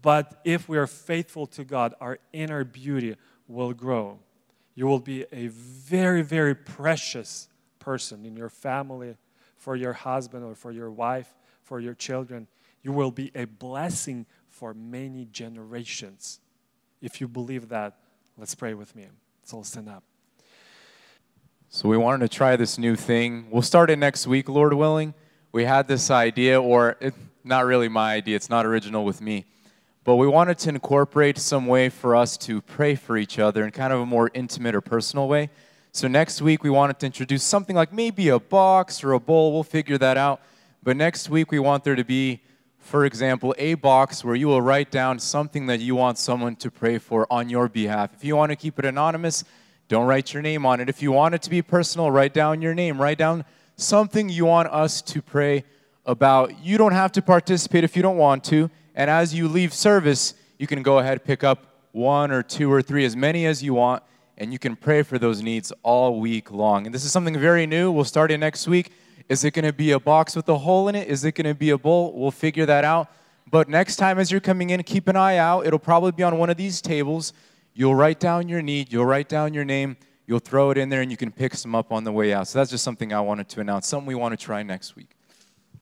Speaker 6: But if we are faithful to God, our inner beauty will grow. You will be a very, very precious person in your family, for your husband or for your wife, for your children. You will be a blessing for many generations. If you believe that, let's pray with me. Let's all stand up.
Speaker 7: So we wanted to try this new thing. We'll start it next week, Lord willing. We had this idea, or it, not really my idea, it's not original with me. But we wanted to incorporate some way for us to pray for each other in kind of a more intimate or personal way. So next week, we wanted to introduce something like maybe a box or a bowl. We'll figure that out. But next week, we want there to be, for example, a box where you will write down something that you want someone to pray for on your behalf. If you want to keep it anonymous, don't write your name on it. If you want it to be personal, write down your name. Write down something you want us to pray about. You don't have to participate if you don't want to. And as you leave service, you can go ahead pick up one or two or three, as many as you want, and you can pray for those needs all week long. And this is something very new. We'll start it next week. Is it going to be a box with a hole in it? Is it going to be a bowl? We'll figure that out. But next time as you're coming in, keep an eye out. It'll probably be on one of these tables. You'll write down your need, you'll write down your name, you'll throw it in there, and you can pick some up on the way out. So that's just something I wanted to announce, something we want to try next week.